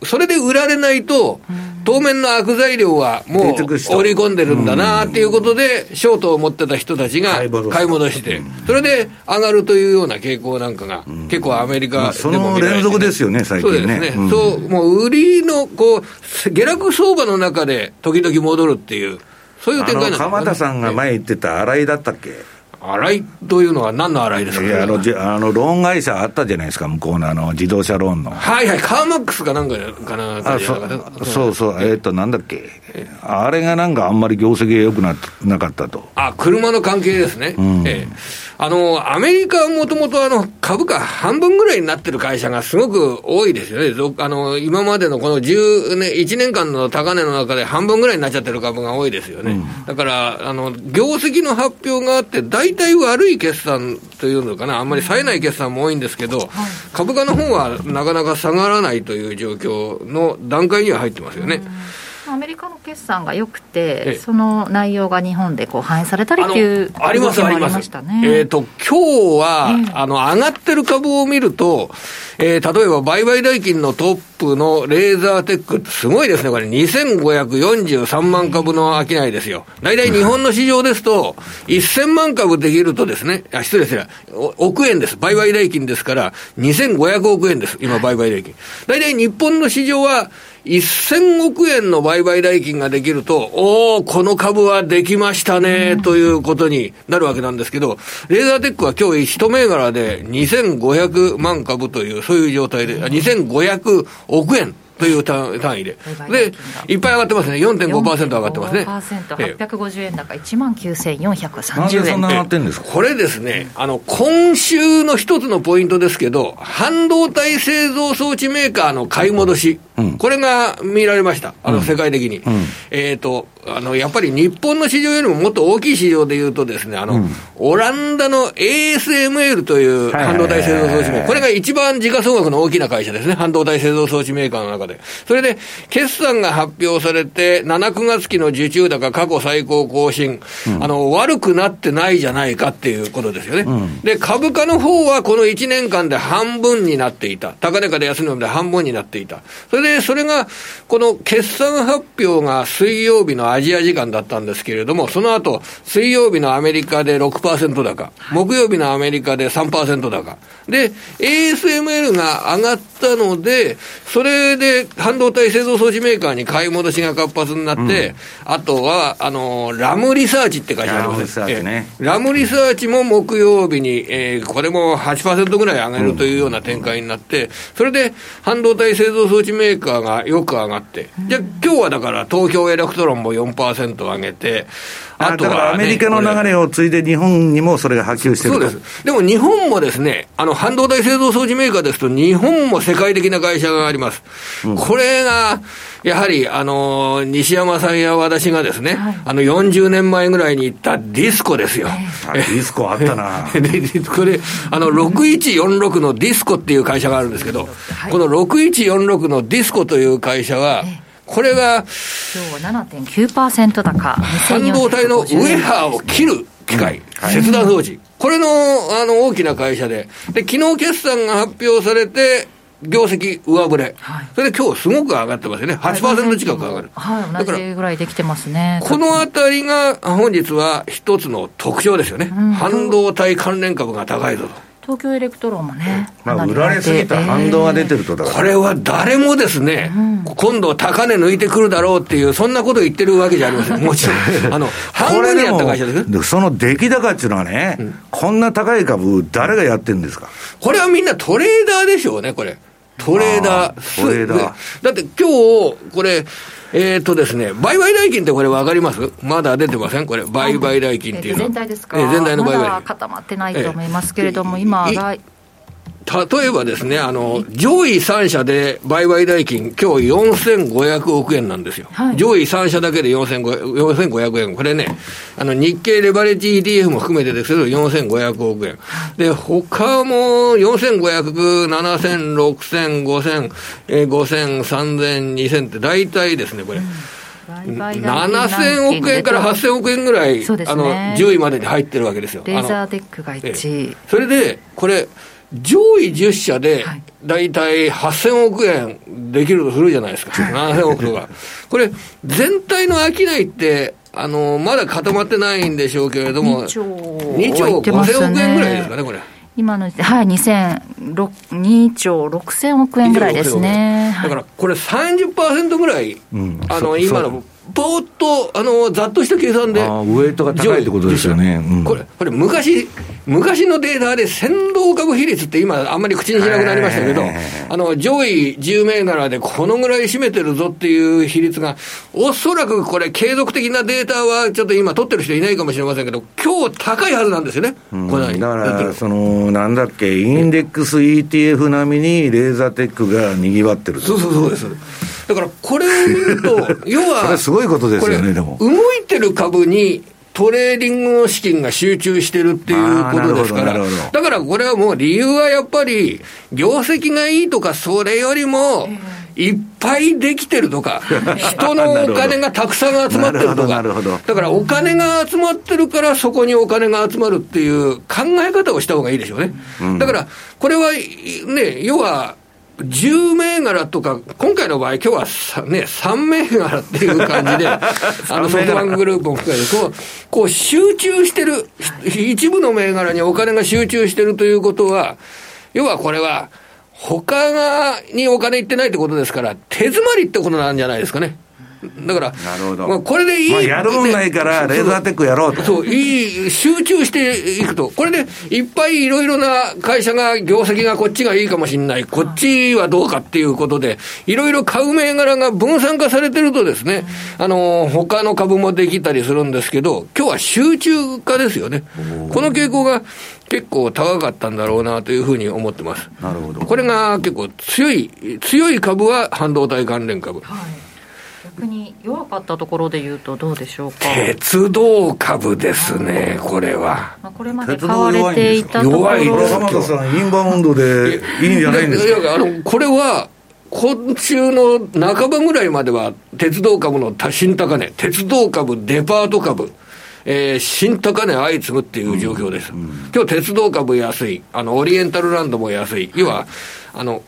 Speaker 5: それで売られないと、当面の悪材料はもう織り込んでるんだなっていうことで、ショートを持ってた人たちが買い戻して、それで上がるというような傾向なんかが、結構アメリカ
Speaker 2: でも見られて、ね、その連続ですよね、最近ね。
Speaker 5: そうですね。そう、もう売りの、こう、下落相場の中で時々戻るっていう、そういう展開なんです
Speaker 2: ね。鎌田さんが前言ってた洗いだったっけ？
Speaker 5: 洗いというのは何の洗いですか、
Speaker 2: いやあのじあのローン会社あったじゃないですか、向こうのあの自動車ローンの。
Speaker 5: はいはい、カーマックスかなんかかな
Speaker 2: あそそうそう、えっ、ー、と、なんだっけ、あれがなんかあんまり業績が良くななかったと。
Speaker 5: あ車の関係ですね、うん、ええ、あのアメリカはもともと株価半分ぐらいになってる会社がすごく多いですよね、あの今までのこの10、ね、1年間の高値の中で半分ぐらいになっちゃってる株が多いですよね、うん、だからあの業績の発表があって、大体悪い決算というのかな、あんまり冴えない決算も多いんですけど、株価の方はなかなか下がらないという状況の段階には入ってますよね。
Speaker 3: アメリカの決算が良くて、その内容が日本でこう反映されたりっていう
Speaker 5: ありますあります。えっ、ー、と今日は、えー、あの上がってる株を見ると、えー、例えば売買代金のトップのレーザーテックすごいですね、これ2543万株の商いですよ。大体日本の市場ですと、1000万株できるとですね、あ失礼失礼、億円です。売買代金ですから、2500億円です。今売買代金。大体日本の市場は1000億円の売買代金ができると、おお、この株はできましたね、ということになるわけなんですけど、レーザーテックは今日一銘柄で2500万株という、そういう状態で、2500億円。という単位で。で、いっぱい上がってますね。4.5%上がってますね。
Speaker 3: 4.5%、850円高、1万9430円。
Speaker 2: そんな上がってんですか？
Speaker 5: これですね、あの、今週の一つのポイントですけど、半導体製造装置メーカーの買い戻し、うん、これが見られました。あの、世界的に。うん、えっ、ー、と、あの、やっぱり日本の市場よりももっと大きい市場でいうとですね、あの、うん、オランダの ASML という半導体製造装置メーカー、これが一番時価総額の大きな会社ですね、半導体製造装置メーカーの中で。それで、決算が発表されて、7、9月期の受注高過去最高更新、うん、あの、悪くなってないじゃないかっていうことですよね。うん、で、株価の方はこの1年間で半分になっていた。高値かで安値で半分になっていた。それで、それが、この決算発表が水曜日のアジア時間だったんですけれども、その後、水曜日のアメリカで6%高、木曜日のアメリカで3%高。で、ASML が上がったので、それで半導体製造装置メーカーに買い戻しが活発になって、うん、あとは、あの、ラムリサーチって会社ありますね。ラムリサーチも木曜日に、えー、これも8%ぐらい上げるというような展開になって、それで半導体製造装置メーカーがよく上がって、じゃ今日はだから東京エレクトロンも4%上げて、
Speaker 2: あとは、ね、アメリカの流れを継いで日本にもそれが波及してる
Speaker 5: そうです。でも日本もですね、あの、半導体製造装置メーカーですと、日本も世界的な会社があります。うん、これが、やはり、あの、西山さんや私がですね、はい、あの、40年前ぐらいに行ったディスコですよ。
Speaker 2: ディスコあったな。<laughs>
Speaker 5: これ、あの、6146のディスコっていう会社があるんですけど、はい、この6146のディスコという会社は、これが、
Speaker 3: 今日は7.9%高、
Speaker 5: 半導体のウェハーを切る機械、はい、切断装置、これのあの大きな会社で、で昨日決算が発表されて、業績上振れ、はい、それで今日すごく上がってますよね、8%近く上がる。
Speaker 3: はい、同じぐらいできてますね。
Speaker 5: このあたりが本日は一つの特徴ですよね、うん、半導体関連株が高いぞと。
Speaker 3: 東京エレクトロンもね、
Speaker 2: まあ、売られすぎた反動が出てるとだ
Speaker 5: から、これは誰もですね、うん、今度高値抜いてくるだろうっていう、そんなこと言ってるわけじゃありません。<laughs> もちろん。あの、半分にやった会社です
Speaker 2: その出来高っていうのはね、うん、こんな高い株、誰がやってるんですか？
Speaker 5: これはみんなトレーダーでしょうね、これ。トレーダー。
Speaker 2: トレーダー。
Speaker 5: だって今日、これ、えっ、ー、とですね、売買代金ってこれ分かります？まだ出てません？これ、売買代金っていうのは。
Speaker 3: 全体ですか、
Speaker 5: えー、全体の売買
Speaker 3: まだ固まってないと思いますけれども、えー、今、
Speaker 5: 例えばですね、あの、上位3社で売買代金、今日4500億円なんですよ。はい、上位3社だけで4500円。これね、あの、日経レバレッジ ETF も含めてですけど、4500億円。で、他も4500、7000、6000、5000、えー、5000、3000、2000って大体ですね、これ。うん7000億円から8000億円ぐらい、ね、あの10位までに入ってるわけですよ。
Speaker 3: レーザーテックが1
Speaker 5: 位。それで、これ、上位10社で、大体8000億円できるとするじゃないですか、7000億とか。<laughs> これ、全体の商いって、あのまだ固まってないんでしょうけれども、2兆 ,2 兆5000億円ぐらいですかね、これ。
Speaker 3: 今の、はい、2兆6000億円ぐらいですね。
Speaker 5: だから、これ30%ぐらい、うん、あの、今のぼーっと、あの、ざっとした計算で。
Speaker 2: ウエイトが高いってことですよね。
Speaker 5: うん、これ、これ昔、昔のデータで先導株比率って今、あんまり口にしなくなりましたけど、あの、上位10銘柄でこのぐらい占めてるぞっていう比率が、おそらくこれ、継続的なデータはちょっと今取ってる人いないかもしれませんけど、今日高いはずなんですよね。
Speaker 2: うん、だから、その、なんだっけ、インデックス ETF 並みにレーザーテックが賑わってる
Speaker 5: そうそうそうです。だからこれを見ると、<laughs> 要は、
Speaker 2: すごいことですよね、でも。
Speaker 5: 動いてる株に、トレーディングの資金が集中してるっていうことですから、だからこれはもう理由はやっぱり、業績がいいとか、それよりも、いっぱいできてるとか、<laughs> 人のお金がたくさん集まってるとか、だからお金が集まってるから、そこにお金が集まるっていう考え方をした方がいいでしょうね。だから、これはね、要は、10銘柄とか、今回の場合、今日はね、3銘柄っていう感じで、<laughs> あのソフトバンクグループも含めて、こう、こう集中してる、一部の銘柄にお金が集中してるということは、要はこれは、他がにお金いってないってことですから、手詰まりってことなんじゃないですかね。だから、
Speaker 2: なるほど
Speaker 5: まあ、これでいい、まあ、
Speaker 2: やるもんないから、レーザーテックやろうと。
Speaker 5: そう、いい、集中していくと。これで、いっぱいいろいろな会社が、業績がこっちがいいかもしれない、こっちはどうかっていうことで、いろいろ買う銘柄が分散化されてるとですね、あの、他の株もできたりするんですけど、今日は集中化ですよね。この傾向が結構高かったんだろうなというふうに思ってます。
Speaker 2: なるほど。
Speaker 5: これが結構強い、強い株は半導体関連株。はい
Speaker 3: 逆に弱かったところでいうとどうでしょうか？
Speaker 5: 鉄道株ですね、これは。
Speaker 3: まあ、これまで買われていたところ
Speaker 2: 弱い浜田さん、インバウンドでいいんじゃないんですか？
Speaker 5: あのこれは今週の半ばぐらいまでは、鉄道株の新高値、鉄道株、デパート株、えー、新高値相次ぐっていう状況です。うんうん、今日鉄道株安い、あの、オリエンタルランドも安い。要は、あの、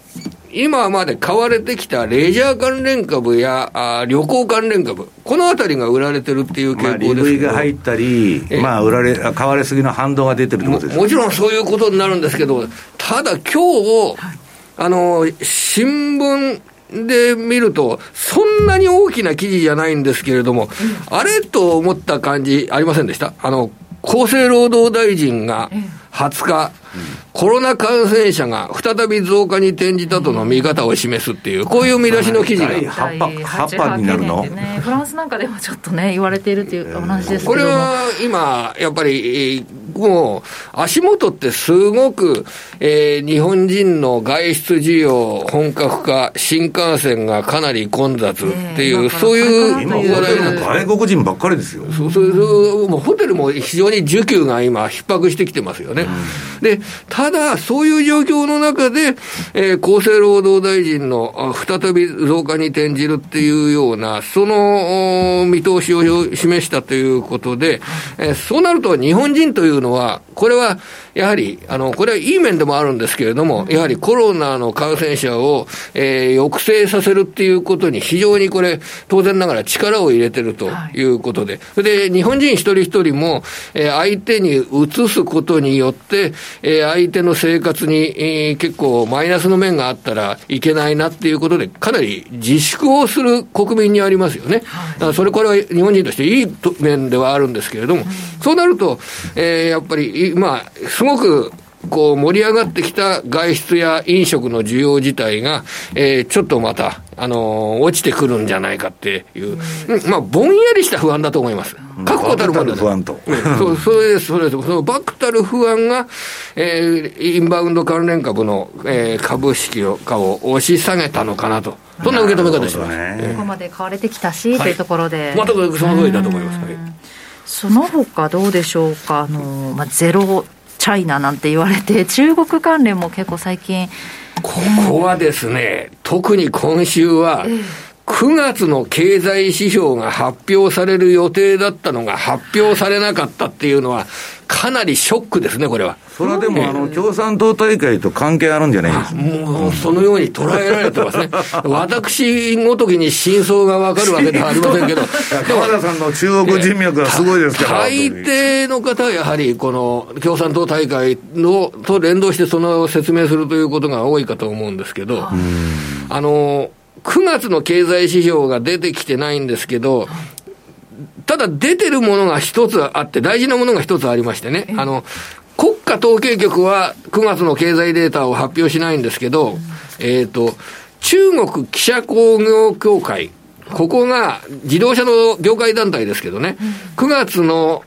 Speaker 5: 今まで買われてきたレジャー関連株やあ旅行関連株、このあたりが売られてるっていう傾向です
Speaker 2: けど、まあ、が入ったり、まあ、売られ、買われすぎの反動が出てるってことです
Speaker 5: ももちろんそういうことになるんですけど、ただ今日、あの、新聞で見ると、そんなに大きな記事じゃないんですけれども、あれと思った感じありませんでした？あの、厚生労働大臣が20日、コロナ感染者が再び増加に転じたとの見方を示すっていう、こういう見出しの記事が。
Speaker 2: 葉っぱ、葉っぱになるの、
Speaker 3: ね、フランスなんかでもちょっとね、言われているというお話です
Speaker 5: これは今、やっぱり、もう、足元ってすごく、えー、日本人の外出需要本格化、新幹線がかなり混雑っていう、えー、そういう
Speaker 2: 外国人ばっかりですよ。
Speaker 5: そうそうそう、もうホテルも非常に需給が今、逼迫してきてますよね。ね、で、ただ、そういう状況の中で、えー、厚生労働大臣の再び増加に転じるっていうような、その見通しを示したということで、えー、そうなると日本人というのは、これはやはり、あの、これはいい面でもあるんですけれども、やはりコロナの感染者を、えー、抑制させるっていうことに非常にこれ、当然ながら力を入れてるとい。うことで、それで日本人一人一人も、えー、相手に移すことによって、えー、相手の生活に、えー、結構マイナスの面があったらいけないなっていうことで、かなり自粛をする国民にありますよね。それ、これは日本人としていい面ではあるんですけれども、そうなると、えー、やっぱり、まあ、すごくこう盛り上がってきた外出や飲食の需要自体が、えー、ちょっとまた、あのー、落ちてくるんじゃないかっていう、うん、まあ、ぼんやりした不安だと思います。確固たるもの
Speaker 2: 不安と。
Speaker 5: そう、それです、それです。そのバクたる不安が、えー、インバウンド関連株の、えー、株式を価を押し下げたのかなと。そんな受け止め方します。
Speaker 3: ね、ここまで買われてきたし、はい、というところで。
Speaker 5: またその通りだと思います。はい、
Speaker 3: その他どうでしょうか、あのまあ、ゼロチャイナなんて言われて、<laughs> 中国関連も結構最近。
Speaker 5: ここはですね、特に今週は、9月の経済指標が発表される予定だったのが発表されなかったっていうのは、かなりショックですね、これは。
Speaker 2: それはでも、あの、共産党大会と関係あるんじゃないですか？
Speaker 5: もう、そのように捉えられてますね。<laughs> 私ごときに真相がわかるわけではありませんけど。<laughs>
Speaker 2: 川田さんの中国人脈はすごいですから。
Speaker 5: 大抵の方はやはり、この、共産党大会の、と連動してその説明するということが多いかと思うんですけど、あの、9月の経済指標が出てきてないんですけど、ただ出てるものが一つあって、大事なものが一つありましてね、あの、国家統計局は9月の経済データを発表しないんですけど、えっ、ー、と、中国記者工業協会、ここが自動車の業界団体ですけどね、9月の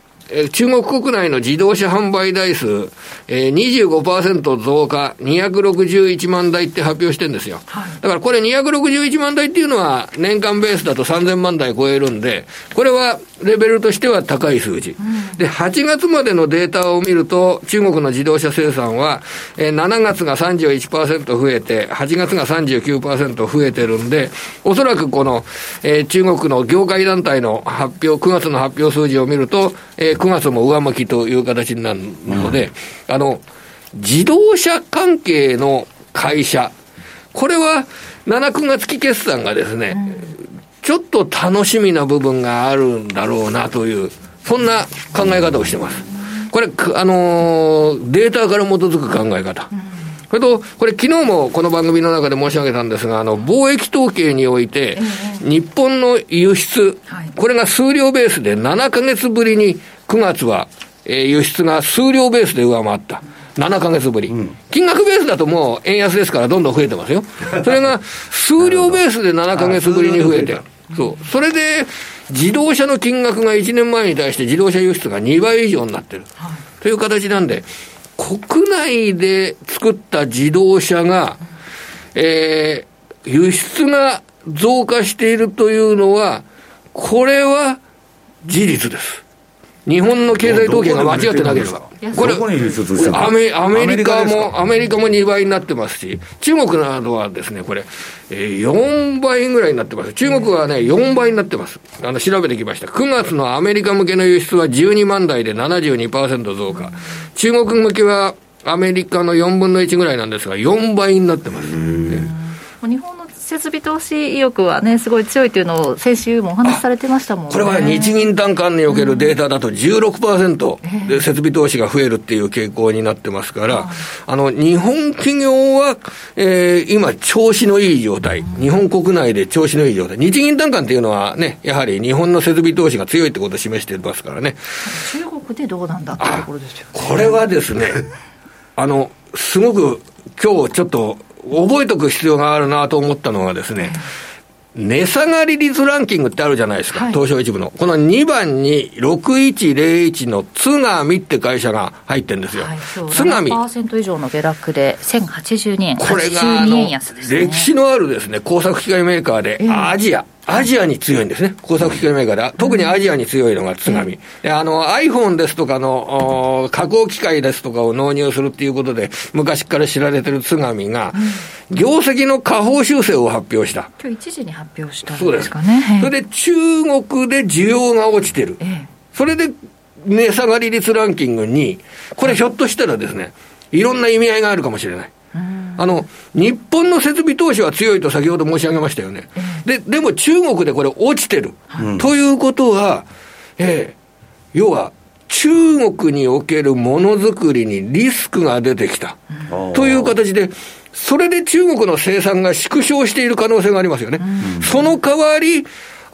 Speaker 5: 中国国内の自動車販売台数、えー、25%増加、261万台って発表してるんですよ。はい、だからこれ261万台っていうのは年間ベースだと3000万台超えるんで、これはレベルとしては高い数字。うん、で、8月までのデータを見ると、中国の自動車生産は、えー、7月が31%増えて、8月が39%増えてるんで、おそらくこの、えー、中国の業界団体の発表、9月の発表数字を見ると、えー、9月も上向きという形になるので、うん、あの、自動車関係の会社、これは7、9月期決算がですね、うんちょっと楽しみな部分があるんだろうなという、そんな考え方をしてます。これ、あのー、データから基づく考え方。それと、これ昨日もこの番組の中で申し上げたんですが、あの、貿易統計において、日本の輸出、これが数量ベースで7ヶ月ぶりに9月は、えー、輸出が数量ベースで上回った。7ヶ月ぶり、うん、金額ベースだともう円安ですからどんどん増えてますよ。それが数量ベースで7ヶ月ぶりに増えて、そう。それで、自動車の金額が1年前に対して自動車輸出が2倍以上になってる。はい、という形なんで、国内で作った自動車が、えー、輸出が増加しているというのは、これは事実です。日本の経済統計が間違ってなければ。これアメ、アメリカも、アメリカも2倍になってますし、中国などはですね、これ、えー、4倍ぐらいになってます。中国はね、4倍になってます。あの、調べてきました。9月のアメリカ向けの輸出は12万台で72%増加。中国向けはアメリカの4分の1ぐらいなんですが、4倍になってます。
Speaker 3: 日本の設備投資意欲はね、すごい強いというのを、先週もお話しされてましたもんね。
Speaker 5: これは日銀短観におけるデータだと16%で設備投資が増えるっていう傾向になってますから、あの、日本企業は、えー、今、調子のいい状態。日本国内で調子のいい状態。日銀短観っていうのはね、やはり日本の設備投資が強いってことを示してますからね。
Speaker 3: 中国でどうなんだってところですよ、ね、
Speaker 5: これはですね、あの、すごく今日ちょっと覚えておく必要があるなと思ったのはですね、値下がり率ランキングってあるじゃないですか、はい、東証一部の。この2番に6101の津波って会社が入ってるんですよ。はい、津
Speaker 3: 波。7%以上の下落で1082円。
Speaker 5: これが、あの、歴史のあるですね、工作機械メーカーで、アジア。アジアに強いんですね。工作機械メーカーで。特にアジアに強いのが津波。うん、あの、iPhone ですとかの、加工機械ですとかを納入するっていうことで、昔から知られてる津波が、業績の下方修正を発表した。
Speaker 3: 今日一時に発表したんですかね。
Speaker 5: それで中国で需要が落ちてる。それで値下がり率ランキングに、これひょっとしたらですね、いろんな意味合いがあるかもしれない。あの、日本の設備投資は強いと先ほど申し上げましたよね。で、でも中国でこれ落ちてる。ということは、えー、要は、中国におけるものづくりにリスクが出てきた。という形で、それで中国の生産が縮小している可能性がありますよね。その代わり、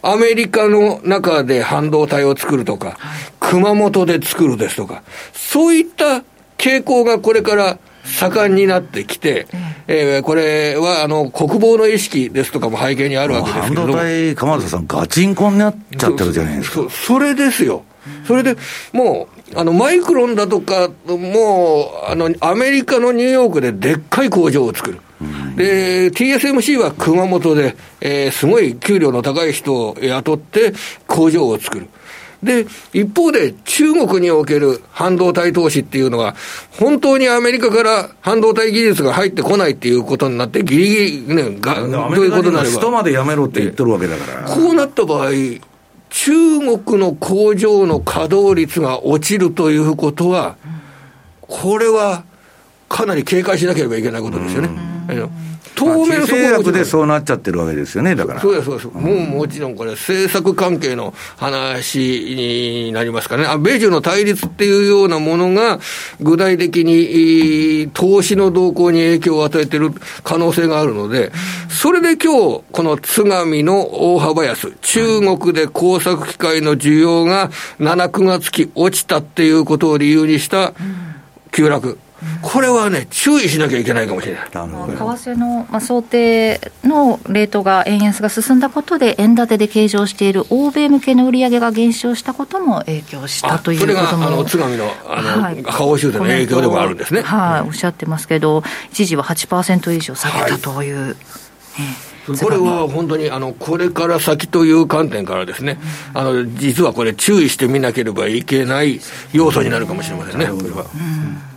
Speaker 5: アメリカの中で半導体を作るとか、熊本で作るですとか、そういった傾向がこれから盛んになってきて、えー、これはあの国防の意識ですとかも背景にあるわけですけど
Speaker 2: 半導体、鎌田さん、ガチンコになっちゃってるじゃないですか。
Speaker 5: そそれですよ。それでもう、あの、マイクロンだとか、もう、あの、アメリカのニューヨークででっかい工場を作る。で、TSMC は熊本で、えー、すごい給料の高い人を雇って工場を作る。で、一方で中国における半導体投資っていうのは、本当にアメリカから半導体技術が入ってこないっていうことになって、ギリギリね、が、
Speaker 2: どういうことになれば。人までやめろって言ってるわけだから。
Speaker 5: こうなった場合、中国の工場の稼働率が落ちるということは、これはかなり警戒しなければいけないことですよね。
Speaker 2: 当面そこでそうなっちゃってるわけですよね、だから。
Speaker 5: そうです、そうです。もうもちろんこれ、政策関係の話になりますからね。あ米中の対立っていうようなものが、具体的に投資の動向に影響を与えてる可能性があるので、それで今日、この津上の大幅安、中国で工作機械の需要が7、9月期落ちたっていうことを理由にした急落。これはね、注意しなきゃいけないかもしれない。為
Speaker 3: 替の、まあ、想定のレートが、円安が進んだことで、円建てで計上している欧米向けの売り上げが減少したことも影響したということもそれ
Speaker 5: が、あの、津上の、あの、はい、下方修正の影響でもあるんですね。
Speaker 3: はい、おっしゃってますけど、一時は8%以上下げたという。はい
Speaker 5: これは本当にあのこれから先という観点からですね、あの実はこれ、注意してみなければいけない要素になるかもしれませんね、これは。うん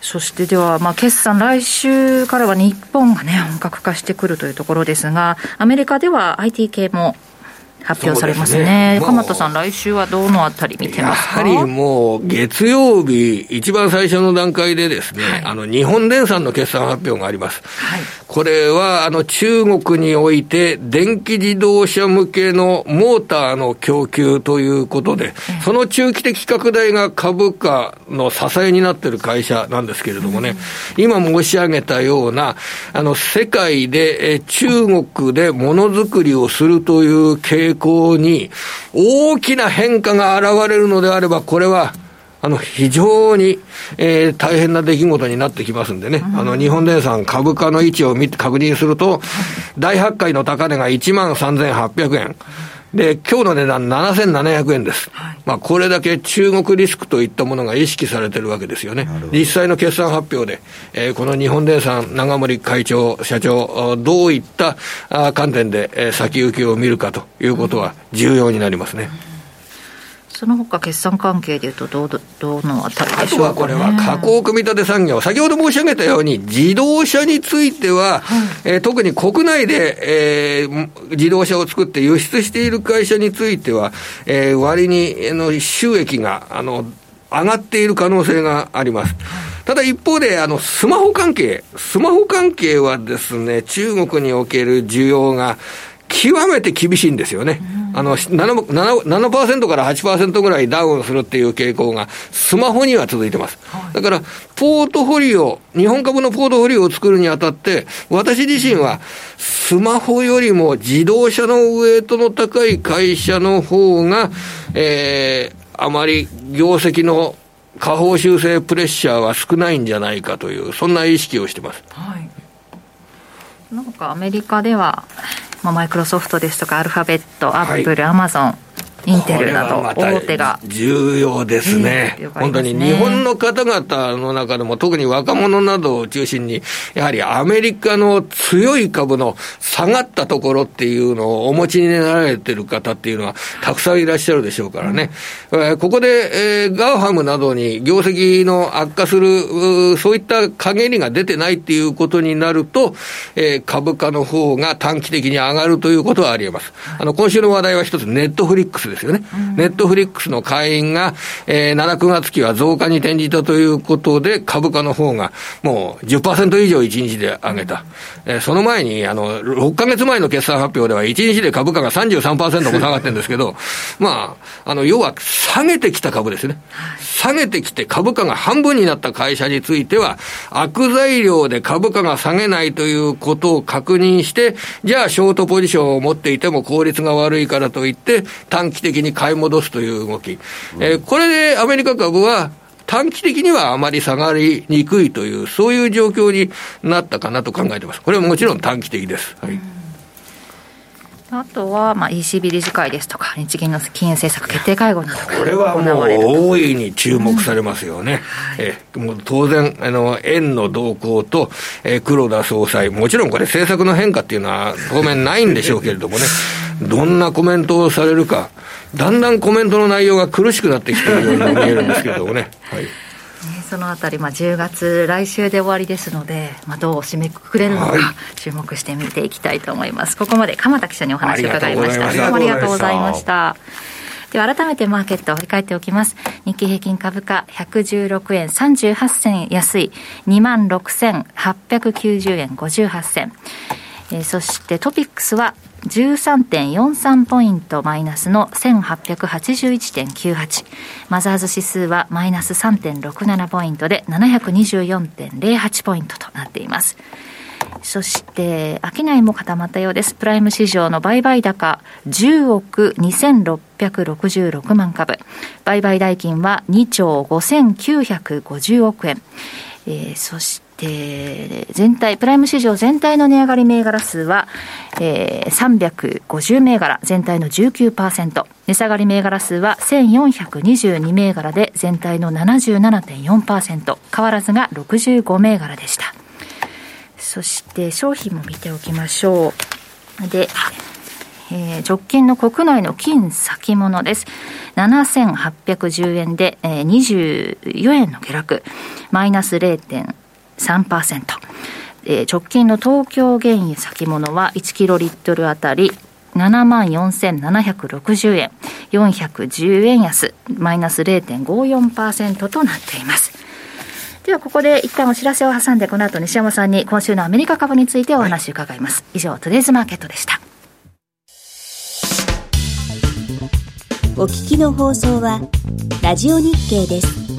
Speaker 3: そしてでは、まあ、決算、来週からは日本がね、本格化してくるというところですが、アメリカでは IT 系も発表されますね、ね。鎌田さん、来週はどのあたり見てます
Speaker 5: か？やはりもう、月曜日、一番最初の段階でですね、はい、あの日本電産の決算発表があります。はい、これはあの中国において、電気自動車向けのモーターの供給ということで、その中期的拡大が株価の支えになっている会社なんですけれどもね、今申し上げたような、あの世界で中国でものづくりをするという経傾向に大きな変化が現れるのであれば、これは、あの、非常に、えー、大変な出来事になってきますんでね、あの、日本電産株価の位置を見て確認すると、大発会の高値が1万3800円。で、今日の値段7700円です。はい、まあ、これだけ中国リスクといったものが意識されてるわけですよね。実際の決算発表で、えー、この日本電産、長森会長、社長、どういった観点で、えー、先行きを見るかということは重要になりますね。うん
Speaker 3: その他決算関係でいうとどう、どのあたりでしょうか、ね、あと
Speaker 5: はこれは加工組み立て産業、先ほど申し上げたように、自動車については、はい、えー、特に国内で、えー、自動車を作って輸出している会社については、えー、割にの収益があの上がっている可能性があります。ただ一方で、あの、スマホ関係、スマホ関係はですね、中国における需要が、極めて厳しいんですよね。あの7、7%から8%ぐらいダウンするっていう傾向が、スマホには続いてます。だから、ポートフォリオ、日本株のポートフォリオを作るにあたって、私自身は、スマホよりも自動車のウエイトの高い会社の方が、えー、あまり業績の下方修正プレッシャーは少ないんじゃないかという、そんな意識をしてます。はい。
Speaker 3: その他アメリカではまあ、マイクロソフトですとかアルファベットアップル、アマゾンインテルなど大手が。
Speaker 5: 重要ですね、えー、本当に日本の方々の中でも特に若者などを中心にやはりアメリカの強い株の下がったところっていうのをお持ちになられてる方っていうのはたくさんいらっしゃるでしょうからね、うん、ここで、えー、ガーファムなどに業績の悪化するそういった陰りが出てないっていうことになると、えー、株価の方が短期的に上がるということはあり得ます。あの今週の話題は一つネットフリックスですよね。ネットフリックスの会員が、えー、7、9月期は増加に転じたということで、株価の方がもう10%以上1日で上げた。えー、その前に、あの、6ヶ月前の決算発表では1日で株価が33%も下がってるんですけど、<laughs> まあ、あの、要は下げてきた株ですね。下げてきて株価が半分になった会社については、悪材料で株価が下げないということを確認して、じゃあショートポジションを持っていても効率が悪いからといって、短期的に買い戻すという動き。えー、これでアメリカ株は短期的にはあまり下がりにくいという、そういう状況になったかなと考えてます。これはもちろん短期的です。はい。
Speaker 3: あとは、まあ、ECB 理事会ですとか、日銀の金融政策決定会合など
Speaker 5: これはもう大いに注目されますよね。うんはい、えもう当然、あの、円の動向と、え黒田総裁、もちろんこれ政策の変化っていうのは当面ないんでしょうけれどもね、どんなコメントをされるか、だんだんコメントの内容が苦しくなってきているように見えるんですけれどもね。はい
Speaker 3: そのあたり、まあ、10月、来週で終わりですので、まあ、どう締めくくれるのか、注目して見ていきたいと思います。ここまで鎌田記者にお話を伺いました。どうもありがとうございました。では改めてマーケットを振り返っておきます。日経平均株価116円38銭安い26,890円58銭。えー、そしてトピックスは13.43ポイントマイナスの1881.98マザーズ指数はマイナス3.67ポイントで724.08ポイントとなっていますそして、商いも固まったようです。プライム市場の売買高10億2666万株。売買代金は2兆5950億円。えー、そして、全体、プライム市場全体の値上がり銘柄数は、えー、350銘柄、全体の19%。値下がり銘柄数は1422銘柄で全体の77.4%。変わらずが65銘柄でした。そして商品も見ておきましょう。で、えー、直近の国内の金先物です。7810円で、えー、24円の下落。マイナス0.5% 0.3%。えー、直近の東京原油先物は1キロリットルあたり7万4760円。410円安。マイナス0.54%となっています。ではここで一旦お知らせを挟んでこの後西山さんに今週のアメリカ株についてお話を伺います、はい、以上トゥデイズマーケットでした
Speaker 4: お聞きの放送はラジオ日経です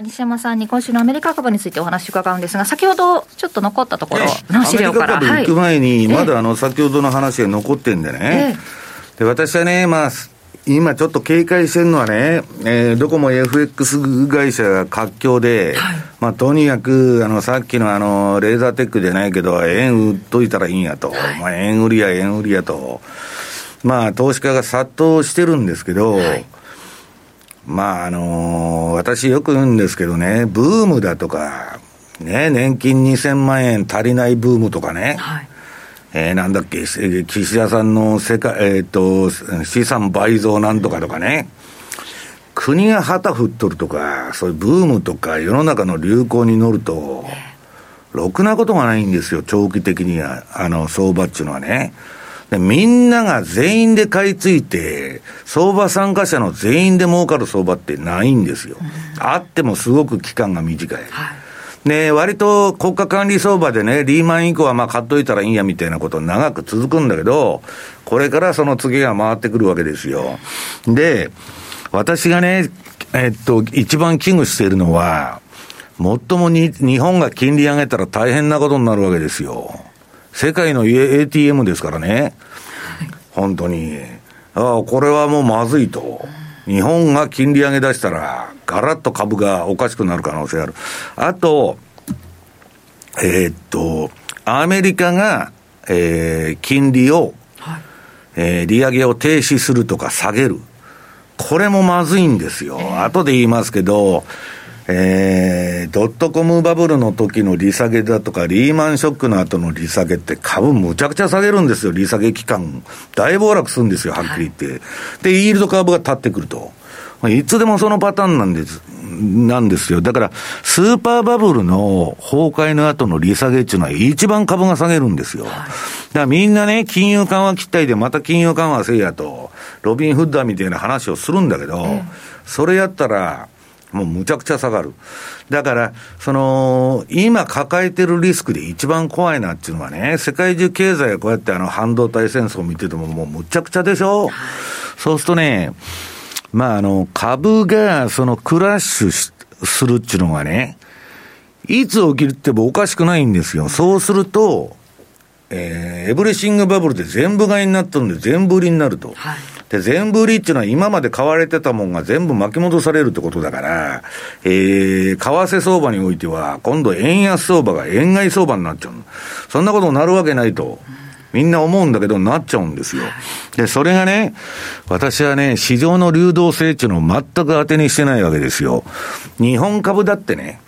Speaker 3: は西山さんに今週のアメリカ株についてお話伺うんですが、先ほどちょっと残ったところの資料から。アメ
Speaker 2: リカ株行く前に、まだあの、先ほどの話が残ってんでね。で、私はね、まあ、今ちょっと警戒してるのはね、えー、どこも FX 会社が活況で、はい、まあとにかく、あの、さっきのあの、レーザーテックじゃないけど、円売っといたらいいんやと。はい、まあ円売りや円売りやと。まあ投資家が殺到してるんですけど、はいまあ、あのー、私よく言うんですけどね、ブームだとか、ね、年金2000万円足りないブームとかね、はい、えー、なんだっけ、岸田さんの世界、えー、っと、資産倍増なんとかとかね、国が旗振っとるとか、そういうブームとか、世の中の流行に乗ると、ろくなことがないんですよ、長期的には、あの、相場っていうのはね。で、みんなが全員で買い付いて、相場参加者の全員で儲かる相場ってないんですよ。うん、あってもすごく期間が短い。はいね、割と国家管理相場でね、リーマン以降はまあ買っといたらいいやみたいなこと長く続くんだけど、これからその次が回ってくるわけですよ。で、私がね、えっと、一番危惧しているのは、もっともに日本が金利上げたら大変なことになるわけですよ。世界の ATM ですからね、本当に。ああ、これはもうまずいと。日本が金利上げ出したら、ガラッと株がおかしくなる可能性ある。あと、えー、っと、アメリカが、えー、金利を、はい、えー、利上げを停止するとか下げる。これもまずいんですよ。えー、後で言いますけど、えー、ドットコムバブルの時の利下げだとか、リーマンショックの後の利下げって株むちゃくちゃ下げるんですよ、利下げ期間。大暴落するんですよ、はっきり言って。はい、で、イールド株が立ってくると。いつでもそのパターンなんです、なんですよ。だから、スーパーバブルの崩壊の後の利下げっていうのは一番株が下げるんですよ。だからみんなね、金融緩和期待でまた金融緩和せいやと、ロビン・フッダーみたいな話をするんだけど、それやったら、もうむちゃくちゃ下がる。だから、その、今抱えてるリスクで一番怖いなっていうのはね、世界中経済がこうやってあの半導体戦争を見ててももうむちゃくちゃでしょ？そうするとね、まああの、株がそのクラッシュするっていうのがね、いつ起きるってもおかしくないんですよ。そうすると、えー、エブリシングバブルで全部買いになったんで全部売りになると。はいで、全部売りっていうのは今まで買われてたもんが全部巻き戻されるってことだから、えー、為替相場においては、今度円安相場が円買い相場になっちゃう。そんなことになるわけないと。みんな思うんだけど、なっちゃうんですよ。で、それがね、私はね、市場の流動性っていうのを全く当てにしてないわけですよ。日本株だってね、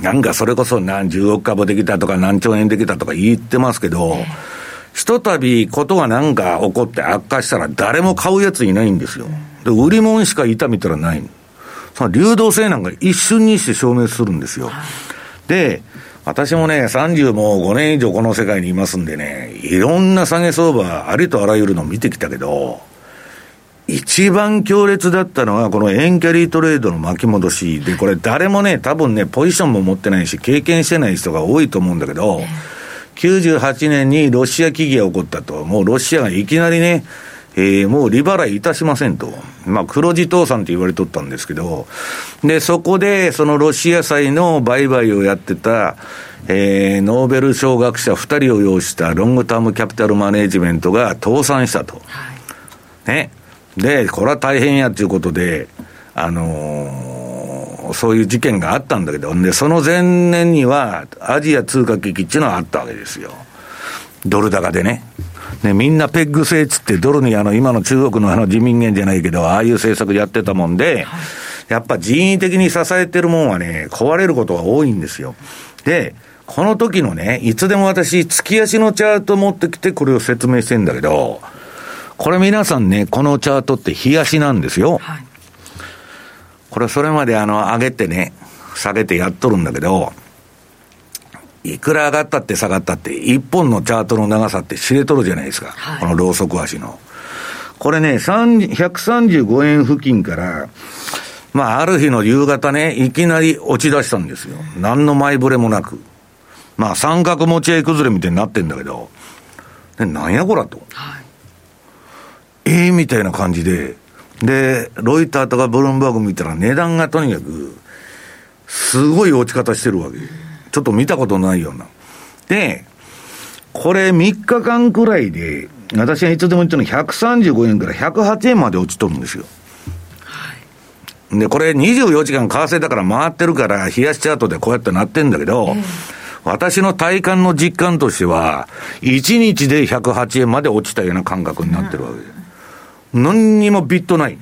Speaker 2: なんかそれこそ何十億株できたとか何兆円できたとか言ってますけど、ひとたびことがなんか起こって悪化したら誰も買うやついないんですよ。で、売り物しかいたみたらない。その流動性なんか一瞬にして消滅するんですよ。で、私もね、30も5年以上この世界にいますんでね、いろんな下げ相場、ありとあらゆるのを見てきたけど、一番強烈だったのは、この円キャリートレードの巻き戻しで、これ誰もね、多分ね、ポジションも持ってないし、経験してない人が多いと思うんだけど、98年にロシア危機が起こったと、もうロシアがいきなりね、えー、もう利払いいたしませんと。まあ、黒字倒産って言われとったんですけど、で、そこで、そのロシア債の売買をやってた、えー、ノーベル賞学者2人を要したロングタームキャピタルマネジメントが倒産したと。はい、ね。で、これは大変やということで、あのーそういう事件があったんだけど、で、その前年には、アジア通貨危機っていうのはあったわけですよ。ドル高でね。ね、みんなペッグ制つってドルにあの、今の中国のあの自民元じゃないけど、ああいう政策やってたもんで、はい、やっぱ人為的に支えてるもんはね、壊れることが多いんですよ。で、この時のね、いつでも私、月足のチャート持ってきてこれを説明してんだけど、これ皆さんね、このチャートって日足なんですよ。はいこれそれまであの、上げてね、下げてやっとるんだけど、いくら上がったって下がったって、一本のチャートの長さって知れとるじゃないですか。はい、このローソク足の。これね、135円付近から、まあ、ある日の夕方ね、いきなり落ち出したんですよ。何の前触れもなく。まあ、三角持ち合い崩れみたいになってんだけど、で、なんやこらと。はい、ええー、みたいな感じで、で、ロイターとかブルームバーグ見たら値段がとにかく、すごい落ち方してるわけ。ちょっと見たことないような。で、これ3日間くらいで、私がいつでも言ったの135円から108円まで落ちとるんですよ。で、これ24時間為替だから回ってるから、冷やしチャートでこうやってなってんだけど、私の体感の実感としては、1日で108円まで落ちたような感覚になってるわけです。何にもビットない。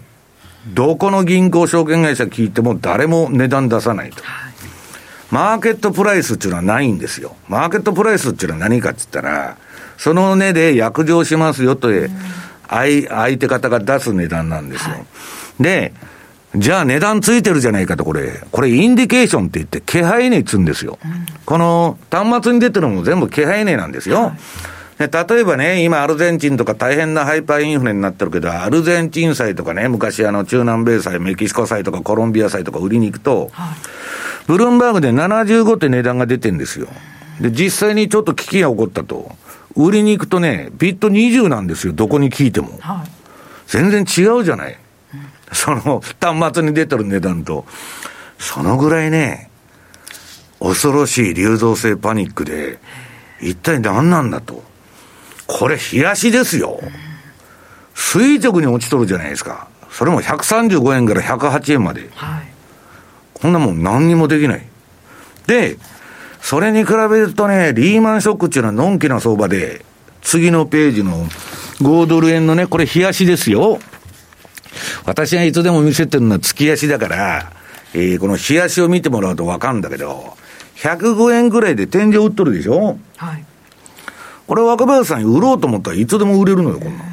Speaker 2: どこの銀行証券会社聞いても誰も値段出さないと。マーケットプライスっていうのはないんですよ。マーケットプライスっていうのは何かって言ったら、その値で約定しますよと、相相手方が出す値段なんですよ。はい、で、じゃあ値段ついてるじゃないかと、これ。これインディケーションって言って、気配値っつうんですよ。うん、この端末に出てるのも全部気配値なんですよ。はい例えばね、今アルゼンチンとか大変なハイパーインフレになってるけど、アルゼンチン債とかね、昔あの中南米債、メキシコ債とかコロンビア債とか売りに行くと、はい、ブルームバーグで75って値段が出てるんですよ。で、実際にちょっと危機が起こったと。売りに行くとね、ビット20なんですよ、どこに聞いても。はい、全然違うじゃない。うん、その、端末に出てる値段と。そのぐらいね、恐ろしい流動性パニックで、一体何なんだと。これ、冷やしですよ。垂直に落ちとるじゃないですか。それも135円から108円まで。はい、こんなもん何にもできない。で、それに比べるとね、リーマンショックっていうのはのんきな相場で、次のページの5ドル円のね、これ冷やしですよ。私がいつでも見せてるのは月足だから、えー、この冷やしを見てもらうとわかるんだけど、105円ぐらいで天井売っとるでしょはい。これ若林さんに売ろうと思ったらいつでも売れるのよ、こんなん。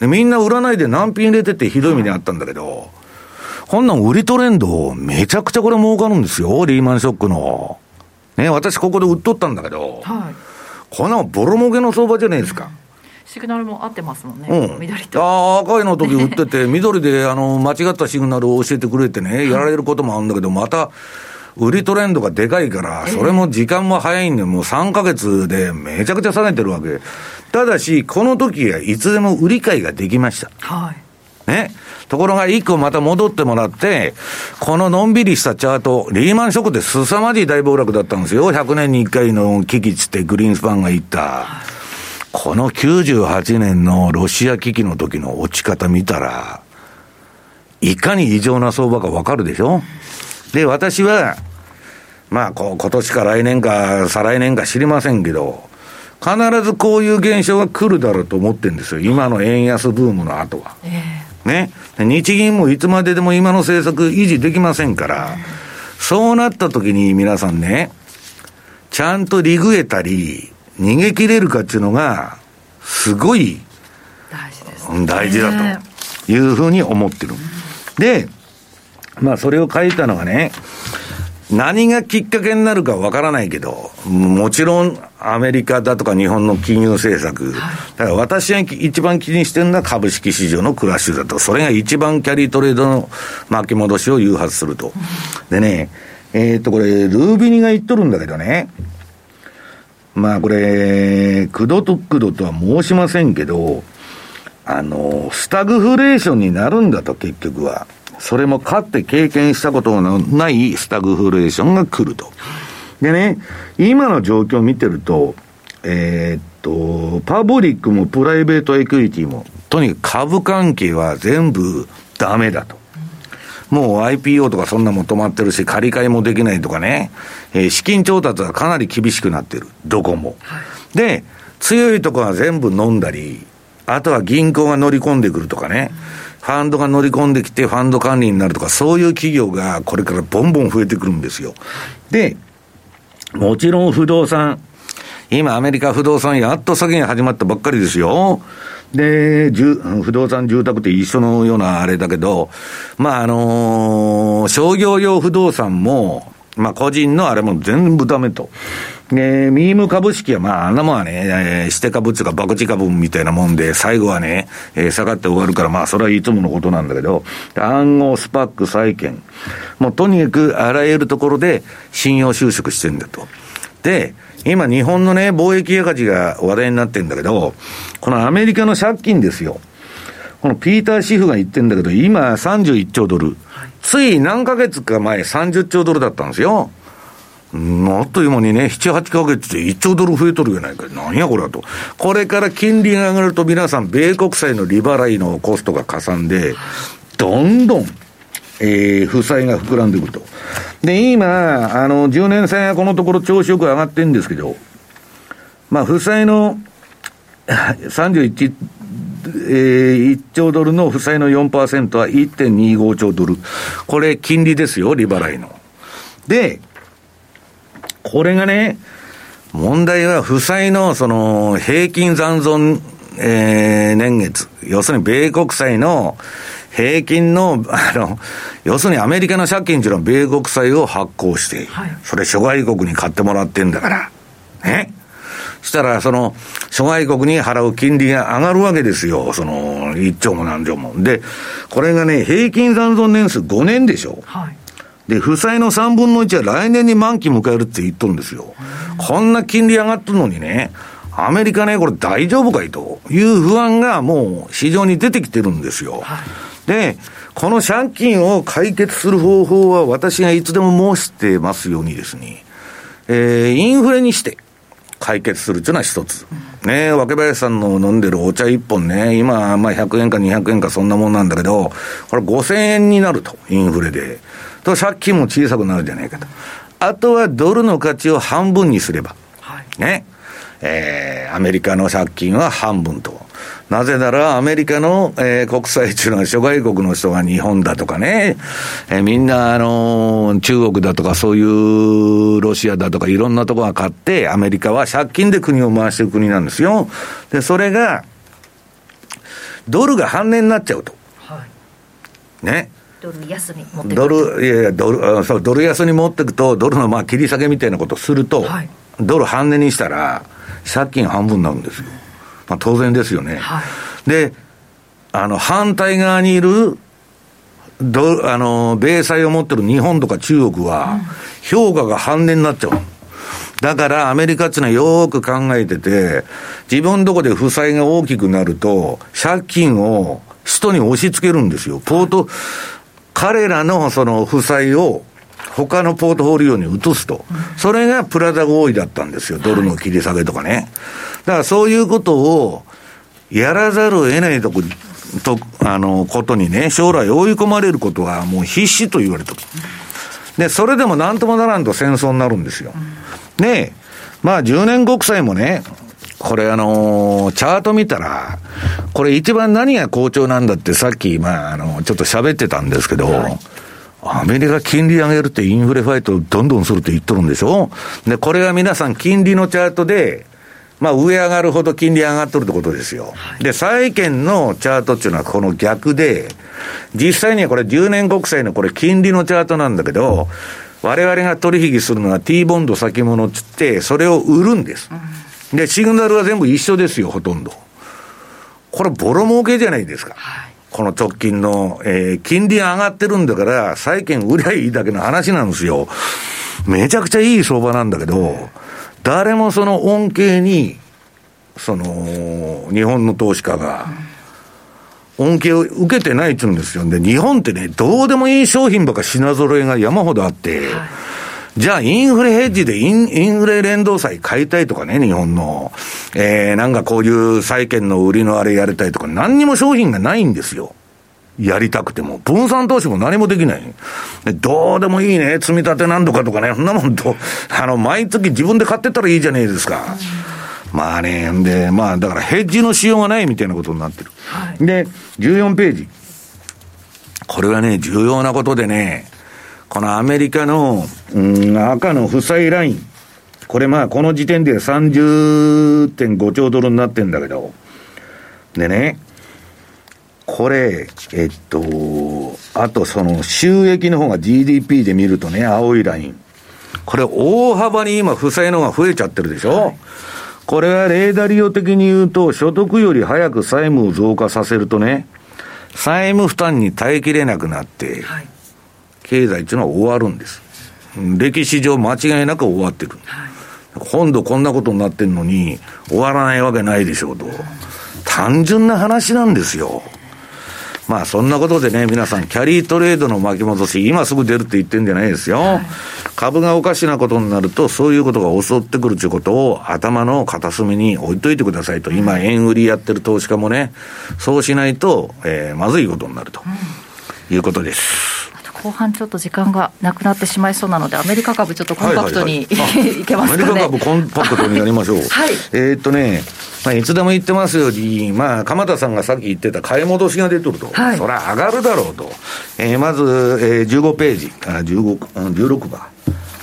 Speaker 2: で、みんな売らないで難品入れててひどい目にあったんだけど、こんなん売りトレンド、めちゃくちゃこれ儲かるんですよ、リーマンショックの。ね、私ここで売っとったんだけど、はい、こんなボロ儲けの相場じゃないですか。
Speaker 3: シグナルも合ってますもんね、
Speaker 2: うん、緑と。ああ、赤いの時売ってて、緑であの間違ったシグナルを教えてくれてね、やられることもあるんだけど、また、売りトレンドがでかいから、それも時間も早いんで、もう3ヶ月でめちゃくちゃ下げてるわけ。ただし、この時はいつでも売り買いができました。はい。ね。ところが一個また戻ってもらって、こののんびりしたチャート、リーマンショックで凄まじい大暴落だったんですよ。100年に1回の危機つってグリーンスパンが言った。この98年のロシア危機の時の落ち方見たら、いかに異常な相場かわかるでしょ？で、私は、まあ、こう、今年か来年か、再来年か知りませんけど、必ずこういう現象が来るだろうと思ってるんですよ。今の円安ブームの後は。ね。日銀もいつまででも今の政策維持できませんから、そうなった時に皆さんね、ちゃんとリグえたり、逃げ切れるかっていうのが、すごい大事です、ね、大事だというふうに思ってる。で、まあそれを書いたのがね、何がきっかけになるかわからないけど、もちろんアメリカだとか日本の金融政策、だから私が一番気にしてるのは株式市場のクラッシュだと、それが一番キャリートレードの巻き戻しを誘発すると。でね、えっ、とこれ、ルービニが言っとるんだけどね、まあこれ、くどとくどとは申しませんけど、あの、スタグフレーションになるんだと結局は。それもかって経験したことのないスタグフレーションが来ると。でね、今の状況を見てると、えー、っと、パブリックもプライベートエクイティも、とにかく株関係は全部ダメだと。もう IPO とかそんなも止まってるし、借り換えもできないとかね、えー、資金調達はかなり厳しくなってる。どこも。はい、で、強いとこは全部飲んだり、あとは銀行が乗り込んでくるとかね、ファンドが乗り込んできてファンド管理になるとか、そういう企業がこれからボンボン増えてくるんですよ。で、もちろん不動産。今アメリカ不動産やっと先が始まったばっかりですよ。で、不動産住宅って一緒のようなあれだけど、まあ、あのー、商業用不動産も、まあ、個人のあれも全部ダメと。で、ミーム株式は、まあ、あんなもんはね、えー、して株っていうか、爆地株みたいなもんで、最後はね、えー、下がって終わるから、まあ、それはいつものことなんだけど、暗号、スパック、債券、もうとにかくあらゆるところで信用収縮してんだと。で、今、日本のね、貿易赤字が話題になってるんだけど、このアメリカの借金ですよ。このピーター・シフが言ってんだけど、今31兆ドル。つい何ヶ月か前30兆ドルだったんですよ。あっという間にね、7、8ヶ月で1兆ドル増えとるやないか。なんやこれはと。これから金利が上がると皆さん、米国債の利払いのコストがかさんで、どんどん、えー、負債が膨らんでくると。で、今、あの、10年債はこのところ調子よく上がってるんですけど、まあ、負債の31、えー、1兆ドルの負債の4%は1.25兆ドル。これ、金利ですよ、利払いの。で、これがね、問題は負債のその平均残存、えー、年月、要するに米国債の平均の、<laughs> あの、要するにアメリカの借金っていうのは米国債を発行して、はい、それ諸外国に買ってもらってんだから、ね。したら、その、諸外国に払う金利が上がるわけですよ。その、1兆も何兆も。で、これがね、平均残存年数5年でしょ。はいで、負債の3分の1は来年に満期迎えるって言っとるんですよ。こんな金利上がってるのにね、アメリカね、これ大丈夫かいという不安がもう市場に出てきてるんですよ。で、この借金を解決する方法は私がいつでも申してますようにですね、えー、インフレにして解決するというのは一つ。ね若林さんの飲んでるお茶一本ね、今、まあ100円か200円かそんなもんなんだけど、これ5000円になると、インフレで。と借金も小さくなるじゃないかと。あとはドルの価値を半分にすれば、はい、ね。えー、アメリカの借金は半分と。なぜなら、アメリカの、えー、国債っていうのは諸外国の人が日本だとかね、えー、みんな、あのー、中国だとかそういうロシアだとかいろんなとこが買って、アメリカは借金で国を回してる国なんですよ。で、それが、ドルが半値になっちゃうと。はい、ね。
Speaker 3: ドル安に持ってくドル、
Speaker 2: いやいや、ドル、そう、ドル安に持っていくと、ドルのまあ切り下げみたいなことをすると、はい、ドル半値にしたら、借金半分になるんですよ。まあ当然ですよね。はい、で、あの、反対側にいる、ドあの、米債を持ってる日本とか中国は、評価が半値になっちゃう。だからアメリカっていうのはよく考えてて、自分どこで負債が大きくなると、借金を人に押し付けるんですよ。ポート、彼らのその負債を他のポートフォリオに移すと。それがプラザ合意だったんですよ。ドルの切り下げとかね。だからそういうことをやらざるを得ないとこ、と、あの、ことにね、将来追い込まれることはもう必至と言われてる。で、それでもなんともならんと戦争になるんですよ。で、まあ10年国債もね、これあのー、チャート見たら、これ一番何が好調なんだってさっき、まあ、あの、ちょっと喋ってたんですけど、はいアメリカ金利上げるってインフレファイトどんどんするって言っとるんでしょ？で、これが皆さん金利のチャートで、まあ上上がるほど金利上がっとるってことですよ。で、債券のチャートっていうのはこの逆で、実際にはこれ10年国債のこれ金利のチャートなんだけど、我々が取引するのは T ボンド先物っつって、それを売るんです。で、シグナルは全部一緒ですよ、ほとんど。これボロ儲けじゃないですか。はいこの直近の、えー、金利上がってるんだから、債券売りゃいいだけの話なんですよ。めちゃくちゃいい相場なんだけど、誰もその恩恵に、その、日本の投資家が、恩恵を受けてないっつうんですよ。で、日本ってね、どうでもいい商品ばっか品揃えが山ほどあって、はいじゃあ、インフレヘッジでインインフレ連動債買いたいとかね、日本の。えー、なんかこういう債券の売りのあれやりたいとか、何にも商品がないんですよ。やりたくても。分散投資も何もできない。どうでもいいね。積み立て何度かとかね。そんなもんと、<laughs> あの、毎月自分で買ってったらいいじゃねえですか。まあね、んで、まあ、だからヘッジのしようがないみたいなことになってる。はい、で、14ページ。これはね、重要なことでね、このアメリカの、うん、赤の負債ライン。これまあ、この時点で30.5兆ドルになってんだけど。でね、これ、えっと、あとその収益の方が GDP で見るとね、青いライン。これ大幅に今負債の方が増えちゃってるでしょ、はい、これはレーダリオ的に言うと、所得より早く債務を増加させるとね、債務負担に耐えきれなくなって、はい経済っていうのは終わるんです。歴史上間違いなく終わってる。はい、今度こんなことになってんのに、終わらないわけないでしょうと。単純な話なんですよ。まあそんなことでね、皆さん、キャリートレードの巻き戻し、今すぐ出るって言ってんじゃないですよ。はい、株がおかしなことになると、そういうことが襲ってくるということを頭の片隅に置いといてくださいと。今、円売りやってる投資家もね、そうしないと、えー、まずいことになるということです。
Speaker 3: 後半ちょっと時間がなくなってしまいそうなので、アメリカ株ちょっとコンパクトに、はいはい、<laughs> いけますかね。アメリカ株
Speaker 2: コンパクトにやりましょう。<laughs> はい、えっとね、まあ、いつでも言ってますように、まあ、鎌田さんがさっき言ってた買い戻しが出てると。はい、それは上がるだろうと。えー、まず、えー、15ページ、あ15、16番。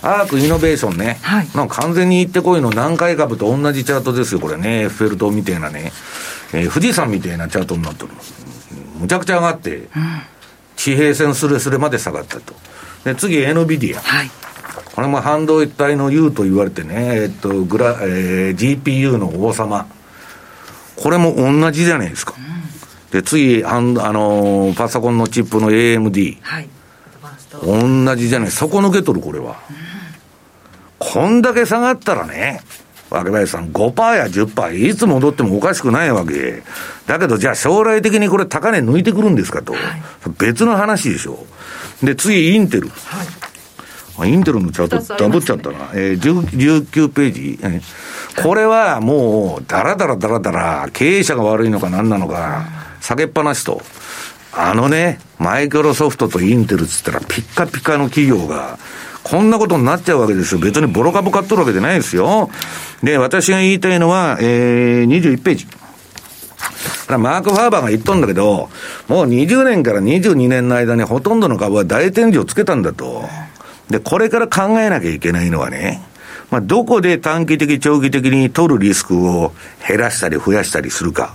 Speaker 2: アークイノベーションね。はい。なんか完全に行ってこいの南海株と同じチャートですよ、これね。エッフェル塔みたいなね。えー、富士山みたいなチャートになってる。むちゃくちゃ上がって、うん、地平線すれすれまで下がったと。で、次、NVIDIA。はい。これも半導体の U と言われてね、えっと、グラ、えー、GPU の王様。これも同じじゃないですか。うん、で、次、あのー、パソコンのチップの AMD。はい。同じじゃない。そこ抜けとる、これは。うん、こんだけ下がったらね、若林さん、5%や10%、いつ戻ってもおかしくないわけ。だけど、じゃあ将来的にこれ高値抜いてくるんですかと。はい、別の話でしょ。で、次、インテル。はい、インテルのチャート、ダブっちゃったな。えー、19ページ。えー、これはもう、だらだらだらだら、経営者が悪いのか何なのか、下げっぱなしと。あのね、マイクロソフトとインテルっつったら、ピッカピカの企業が、こんなことになっちゃうわけですよ。別にボロ株買っとるわけじゃないですよ。で、私が言いたいのは、えー、21ページ。マーク・ファーバーが言っとんだけど、もう20年から22年の間にほとんどの株は大天井をつけたんだと。で、これから考えなきゃいけないのはね、まあ、どこで短期的、長期的に取るリスクを減らしたり増やしたりするか。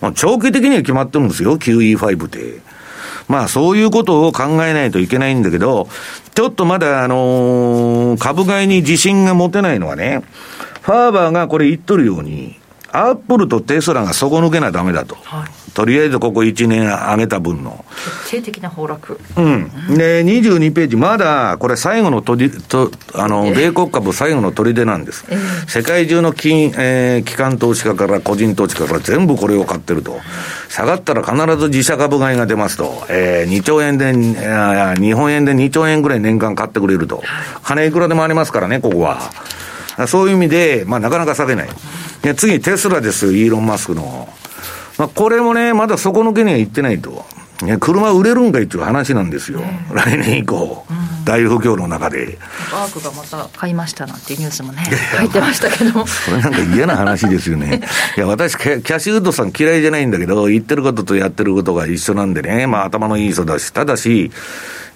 Speaker 2: まあ、長期的には決まってるんですよ、QE5 って。まあ、そういうことを考えないといけないんだけど、ちょっとまだ、あのー、株買いに自信が持てないのはね、ファーバーがこれ言っとるように、アップルとテスラが底抜けなダメだと。はい、とりあえずここ1年上げた分の。
Speaker 3: 決定的な崩落。
Speaker 2: うん。で、22ページ、まだ、これ最後のとり、と、あの、米国株最後の砦なんです。えー、世界中の金、えー、機関投資家から個人投資家から全部これを買ってると。下がったら必ず自社株買いが出ますと。えー、2兆円で、日本円で2兆円ぐらい年間買ってくれると。金いくらでもありますからね、ここは。そういう意味で、まあ、なかなか下げない。で次、テスラですイーロン・マスクの。まあ、これもね、まだ底抜けには行ってないと。ね、車売れるんかいっていう話なんですよ、来年以降、うん、大不況の中で。
Speaker 3: バークがまた買いましたなんていうニュースもね、入ってましたけど。
Speaker 2: それなんか嫌な話ですよね。<laughs> いや、私、キャシュウッドさん嫌いじゃないんだけど、言ってることとやってることが一緒なんでね、まあ頭のいい人だし、ただし、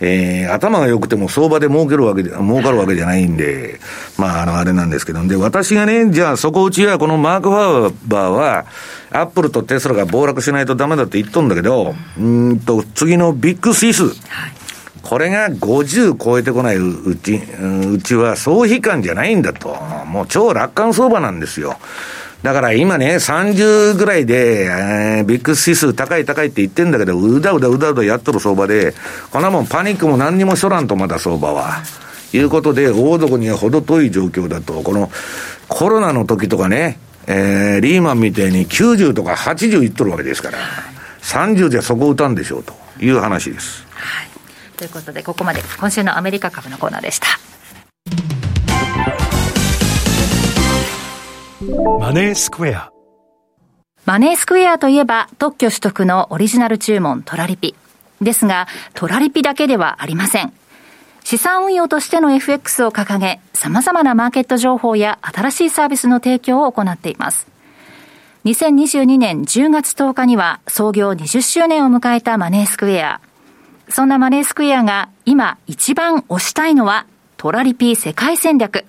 Speaker 2: えー、頭が良くても相場で儲けるわけで、儲かるわけじゃないんで、まあ、あの、あれなんですけど、で、私がね、じゃあそこうちは、このマーク・ファーバーは、アップルとテスラが暴落しないとダメだって言っとんだけど、うんと、次のビッグスイス。これが50超えてこないうち、うちは総悲観じゃないんだと。もう超楽観相場なんですよ。だから今ね、30ぐらいで、えー、ビッグ指数高い高いって言ってんだけど、うだうだうだうだやっとる相場で、こんなもんパニックも何にもしとらんと、まだ相場は。いうことで、大底には程遠い状況だと、このコロナの時とかね、えー、リーマンみたいに90とか80いっとるわけですから、30じゃそこ打たんでしょうという話です。
Speaker 3: はい。ということで、ここまで今週のアメリカ株のコーナーでした。
Speaker 1: マネースクエア。
Speaker 3: マネースクエアといえば特許取得のオリジナル注文トラリピ。ですが、トラリピだけではありません。資産運用としての FX を掲げ、様々なマーケット情報や新しいサービスの提供を行っています。2022年10月10日には創業20周年を迎えたマネースクエア。そんなマネースクエアが今一番推したいのはトラリピ世界戦略。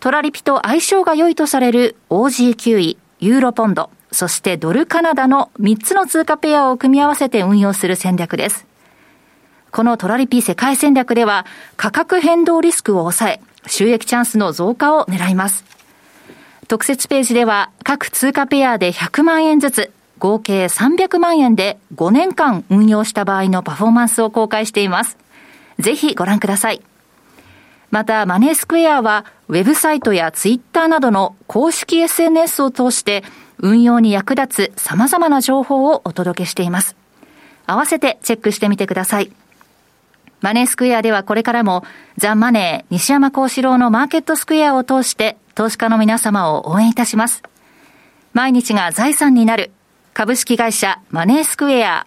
Speaker 3: トラリピと相性が良いとされる OG9 位、ユーロポンド、そしてドルカナダの3つの通貨ペアを組み合わせて運用する戦略です。このトラリピ世界戦略では価格変動リスクを抑え、収益チャンスの増加を狙います。特設ページでは各通貨ペアで100万円ずつ、合計300万円で5年間運用した場合のパフォーマンスを公開しています。ぜひご覧ください。また、マネースクエアは、ウェブサイトやツイッターなどの公式 SNS を通して、運用に役立つ様々な情報をお届けしています。合わせてチェックしてみてください。マネースクエアではこれからも、ザ・マネー、西山幸四郎のマーケットスクエアを通して、投資家の皆様を応援いたします。毎日が財産になる、株式会社マネースクエア。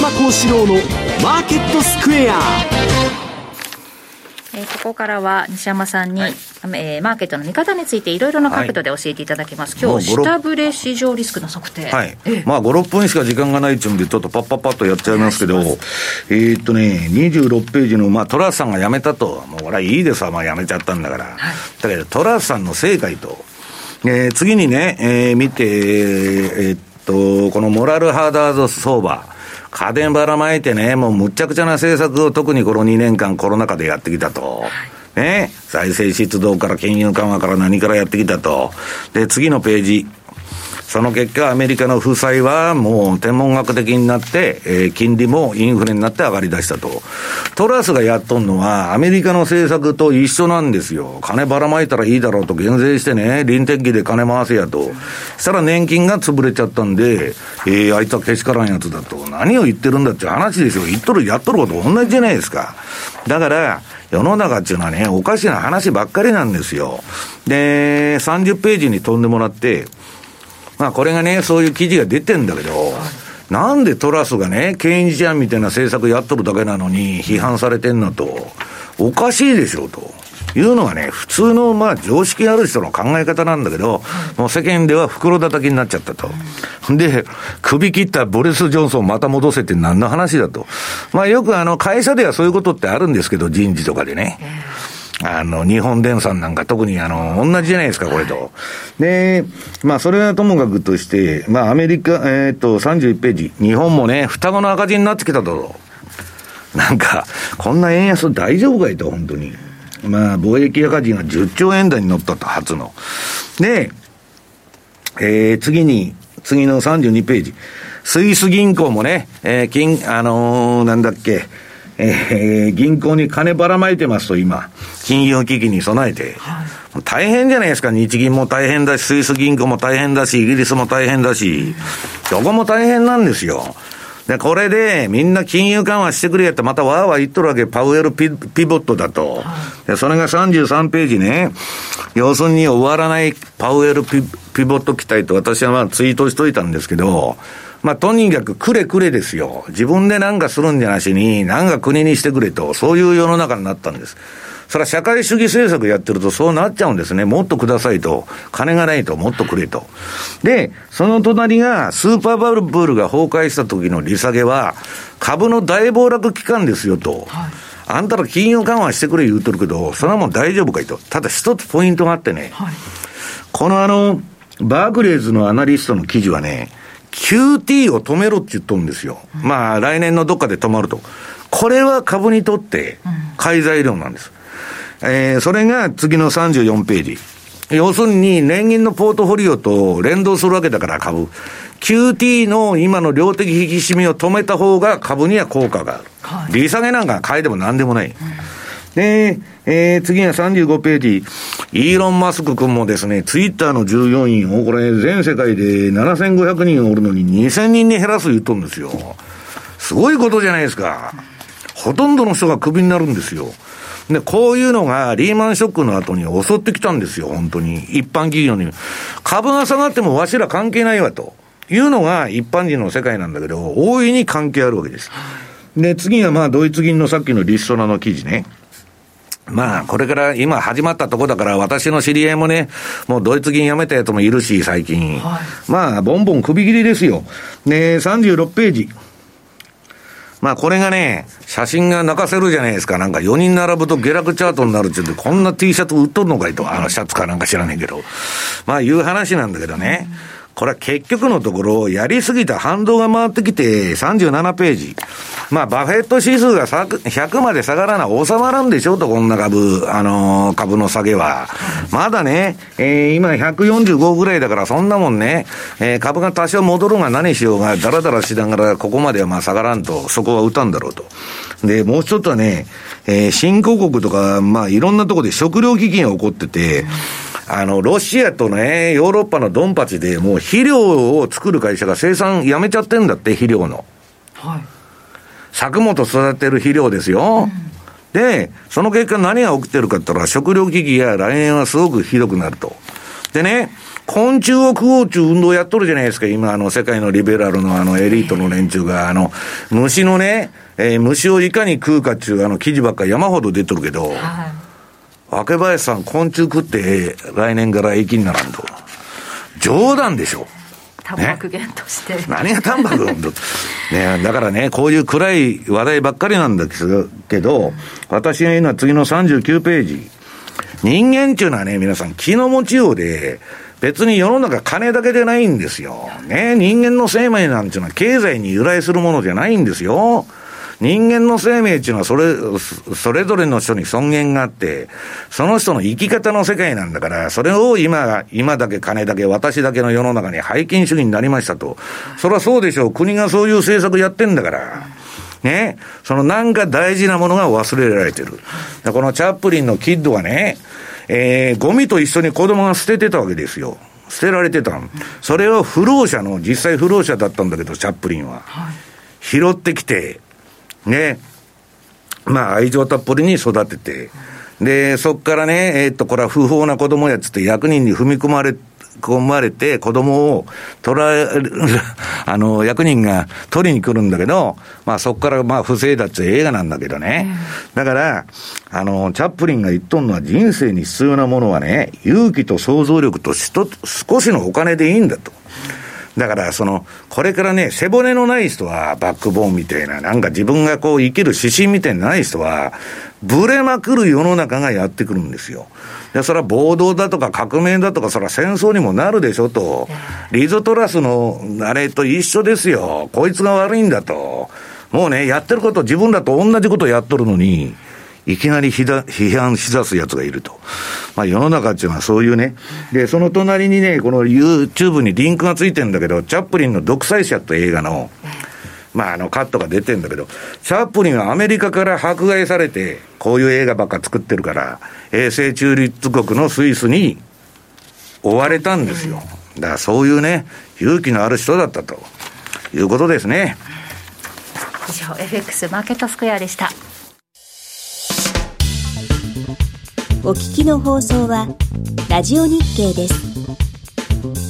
Speaker 1: 山幸四郎のマーケットスクエア。
Speaker 3: えここからは西山さんに、はい、えー、マーケットの見方についていろいろな角度で教えていただきます、はい、今日下振れ市場リスクの測定。
Speaker 2: はい、まあ56分しか時間がないっちゅうんでちょっとパッパッパッとやっちゃいますけどえー、っとね26ページの、まあ、トラスさんが辞めたと。もうこれはいいです。わ、まあ、辞めちゃったんだから、はい、だけどトラスさんの正解と。えー、次にね、えー、見て、えー、っと、このモラルハーダード相場。家電ばらまいてね、もうむっちゃくちゃな政策を特にこの2年間コロナ禍でやってきたと。ね、財政出動から金融緩和から何からやってきたと。で、次のページ。その結果、アメリカの負債はもう天文学的になって、えー、金利もインフレになって上がり出したと。トラスがやっとんのは、アメリカの政策と一緒なんですよ。金ばらまいたらいいだろうと減税してね、臨転機で金回せやと。したら年金が潰れちゃったんで、えー、あいつはけしからんやつだと。何を言ってるんだって話でしょ。言っとる、やっとること同じじゃないですか。だから、世の中っていうのはね、おかしな話ばっかりなんですよ。で、30ページに飛んでもらって、まあこれがね、そういう記事が出てんだけど、なんでトラスがね、ケインジャンみたいな政策やっとるだけなのに批判されてんのと、おかしいでしょうと。いうのがね、普通のまあ常識ある人の考え方なんだけど、もう世間では袋叩きになっちゃったと。で、首切ったボリス・ジョンソンまた戻せって何の話だと。まあよくあの会社ではそういうことってあるんですけど、人事とかでね。あの、日本電産なんか特にあの、同じじゃないですか、これと。で、まあ、それはともかくとして、まあ、アメリカ、えー、っと、31ページ。日本もね、双子の赤字になってきたと。なんか、こんな円安大丈夫かいと、本当に。まあ、貿易赤字が10兆円台に乗ったと、初の。で、えー、次に、次の32ページ。スイス銀行もね、えー、金、あのー、なんだっけ、えー、銀行に金ばらまいてますと、今。金融危機に備えて。はい、大変じゃないですか。日銀も大変だし、スイス銀行も大変だし、イギリスも大変だし。どこも大変なんですよ。で、これで、みんな金融緩和してくれやってまたわーわー言っとるわけ、パウエルピピボットだと。で、それが33ページね。要するに終わらないパウエルピピボット期待と私はまあツイートしといたんですけど、まあ、とにかくくれくれですよ。自分で何かするんじゃなしに、何か国にしてくれと、そういう世の中になったんです。それは社会主義政策やってるとそうなっちゃうんですね。もっとくださいと。金がないと、もっとくれと。で、その隣が、スーパーバブルが崩壊した時の利下げは、株の大暴落期間ですよと。はいあんたら金融緩和してくれ言うとるけど、それはもう大丈夫かいと。ただ一つポイントがあってね、はい、このあの、バークレーズのアナリストの記事はね、QT を止めろって言っとるんですよ。うん、まあ、来年のどっかで止まると。これは株にとって買い材料なんです。うん、えー、それが次の34ページ。要するに、年金のポートフォリオと連動するわけだから株。QT の今の量的引き締めを止めた方が株には効果がある。はい、利下げなんか買えでも何でもない。うんで、えー、次は35ページ。イーロン・マスク君もですね、ツイッターの従業員を、これ、全世界で7500人おるのに2000人に減らす言っとんですよ。すごいことじゃないですか。ほとんどの人がクビになるんですよ。で、こういうのがリーマンショックの後に襲ってきたんですよ、本当に。一般企業に。株が下がってもわしら関係ないわと。いうのが一般人の世界なんだけど、大いに関係あるわけです。で、次はまあ、ドイツ銀のさっきのリストラの記事ね。まあ、これから今始まったとこだから、私の知り合いもね、もうドイツ銀辞めたやつもいるし、最近。はい、まあ、ボンボン首切りですよ。ね36ページ。まあ、これがね、写真が泣かせるじゃないですか。なんか4人並ぶと下落チャートになるって言って、こんな T シャツ売っとるのかいと。あのシャツかなんか知らねえけど。まあ、いう話なんだけどね。うんこれは結局のところ、やりすぎた反動が回ってきて、37ページ。まあ、バフェット指数が100まで下がらない、収まらんでしょと、こんな株、あのー、株の下げは。まだね、えー、今145ぐらいだから、そんなもんね、えー、株が多少戻るが何しようが、だらだらしながら、ここまではまあ下がらんと、そこは打たんだろうと。で、もう一つはね、えー、新興国とか、まあ、いろんなところで食料危機が起こってて、あの、ロシアとね、ヨーロッパのドンパチでもう肥料を作る会社が生産やめちゃってんだって、肥料の。はい。作物育てる肥料ですよ。うん、で、その結果何が起きてるかって言ったら、食料危機が来年はすごくひどくなると。でね、昆虫を食おうっていう運動やっとるじゃないですか、今、あの、世界のリベラルのあの、エリートの連中が、あの、虫のね、えー、虫をいかに食うかっていうあの、記事ばっか山ほど出とるけど、はい若林さん、昆虫食って、来年から駅にならんと。冗談でしょ。
Speaker 3: タンパク源として、ね、
Speaker 2: 何がタンパク源ね、だからね、こういう暗い話題ばっかりなんだけど、私が言うのは次の39ページ。人間っていうのはね、皆さん、気の持ちようで、別に世の中金だけじゃないんですよ。ね、人間の生命なんていうのは経済に由来するものじゃないんですよ。人間の生命っていうのはそれ、それぞれの人に尊厳があって、その人の生き方の世界なんだから、それを今、今だけ金だけ私だけの世の中に拝金主義になりましたと。それはそうでしょう。国がそういう政策やってんだから。ね。そのなんか大事なものが忘れられてる。このチャップリンのキッドがね、えー、ゴミと一緒に子供が捨ててたわけですよ。捨てられてたそれを不老者の、実際不老者だったんだけど、チャップリンは。はい、拾ってきて、ね、まあ愛情たっぷりに育てて、で、そっからね、えー、っと、これは不法な子供やつって役人に踏み込まれ込まれて子供を取られる、<laughs> あの、役人が取りに来るんだけど、まあそこからまあ不正だって映画なんだけどね。だから、あの、チャップリンが言っとんのは人生に必要なものはね、勇気と想像力と少しのお金でいいんだと。だから、その、これからね、背骨のない人は、バックボーンみたいな、なんか自分がこう生きる指針みたいなない人は、ブレまくる世の中がやってくるんですよ。で、それは暴動だとか革命だとか、それは戦争にもなるでしょと。リゾトラスのあれと一緒ですよ。こいつが悪いんだと。もうね、やってること自分らと同じことやっとるのに、いきなり批判しだす奴がいると。まあ世の中っていうのはそういうね。で、その隣にね、この YouTube にリンクがついてんだけど、チャップリンの独裁者って映画の、まあ、あの、カットが出てんだけど、チャップリンはアメリカから迫害されて、こういう映画ばっか作ってるから、永世中立国のスイスに追われたんですよ。だからそういうね、勇気のある人だったということですね。
Speaker 3: 以上、FX マーケットスクエアでした。
Speaker 4: お聞きの放送はラジオ日経です。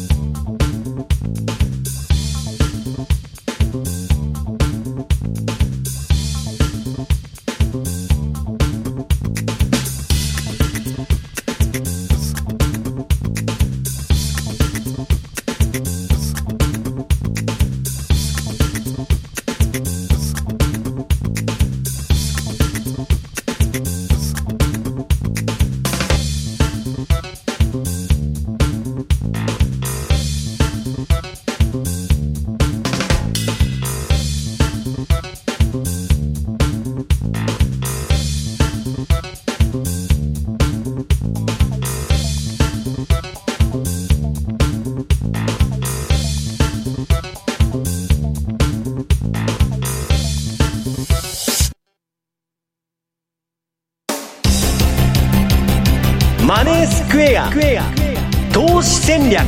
Speaker 3: 投資戦略。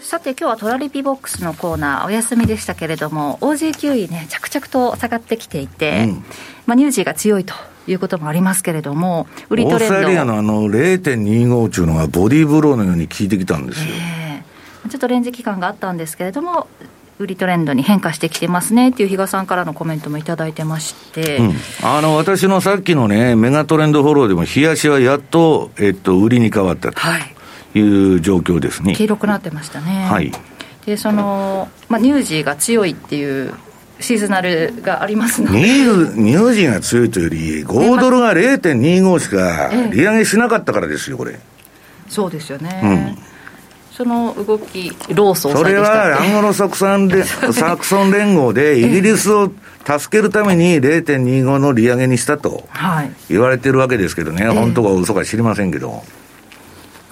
Speaker 3: さて今日はトラリピボックスのコーナーお休みでしたけれども OG9 位ね着々と下がってきていて、うん、まあ、ニュージーが強いということもありますけれども
Speaker 2: 売りトレンドオーストラリアのあの0.25中のがボディーブローのように効いてきたんですよ、え
Speaker 3: ー、ちょっとレンジ期間があったんですけれども売りトレンドに変化してきてますねっていう比嘉さんからのコメントも頂いてまして、うん、
Speaker 2: あの私のさっきのね、メガトレンドフォローでも、冷やしはやっと、えっと、売りに変わったという状況ですね。
Speaker 3: 黄色くなってましたね。はい、でその、まあ、ニュージーが強いっていうシーズナルがありますのでニ
Speaker 2: ュニュージーが強いというより、5ドルが0.25しか利上げしなかったからですよ、これ。
Speaker 3: そうですよね。うんその動き、ローソ
Speaker 2: ンそれはアンゴロサクサンでサクソン連合で、イギリスを助けるために0.25の利上げにしたと言われてるわけですけどね、はい、本当か嘘か知りませんけど。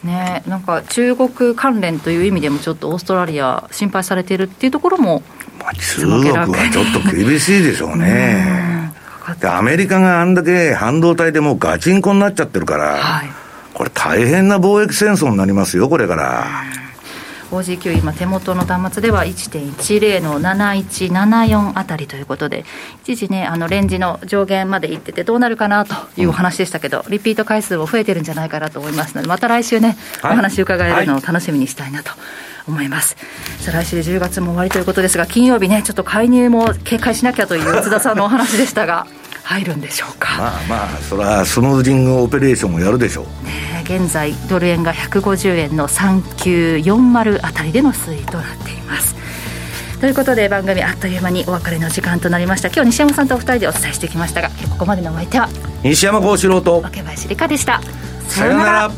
Speaker 3: ね、なんか中国関連という意味でも、ちょっとオーストラリア、心配されているっていうところも、
Speaker 2: まあ、中国はちょっと厳しいでしょうね。でアメリカがあんだけ半導体でもうガチンコになっちゃってるから、はい、これ大変な貿易戦争になりますよ、これから。
Speaker 3: OG9 今手元の端末では1.10の7174あたりということで一時ねあのレンジの上限までいっててどうなるかなというお話でしたけど、うん、リピート回数も増えてるんじゃないかなと思いますのでまた来週ね、はい、お話伺えるのを楽しみにしたいなと思います、さあ来週で10月も終わりということですが金曜日ねちょっと介入も警戒しなきゃという津田さんのお話でしたが入るんでしょうか。
Speaker 2: まあまあそれはスムージングオペレーションをやるでしょう、
Speaker 3: ね、現在ドル円が150円の3940あたりでの推移となっています。ということで番組あっという間にお別れの時間となりました。今日西山さんとお二人でお伝えしてきましたがここまでのお相手は
Speaker 2: 西山幸四郎と
Speaker 3: 若林理香でした。
Speaker 2: さようなら。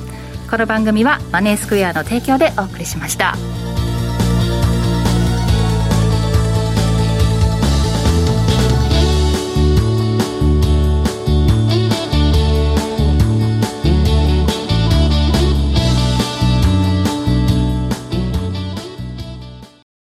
Speaker 3: この番組はマネースクエアの提供でお送りしました。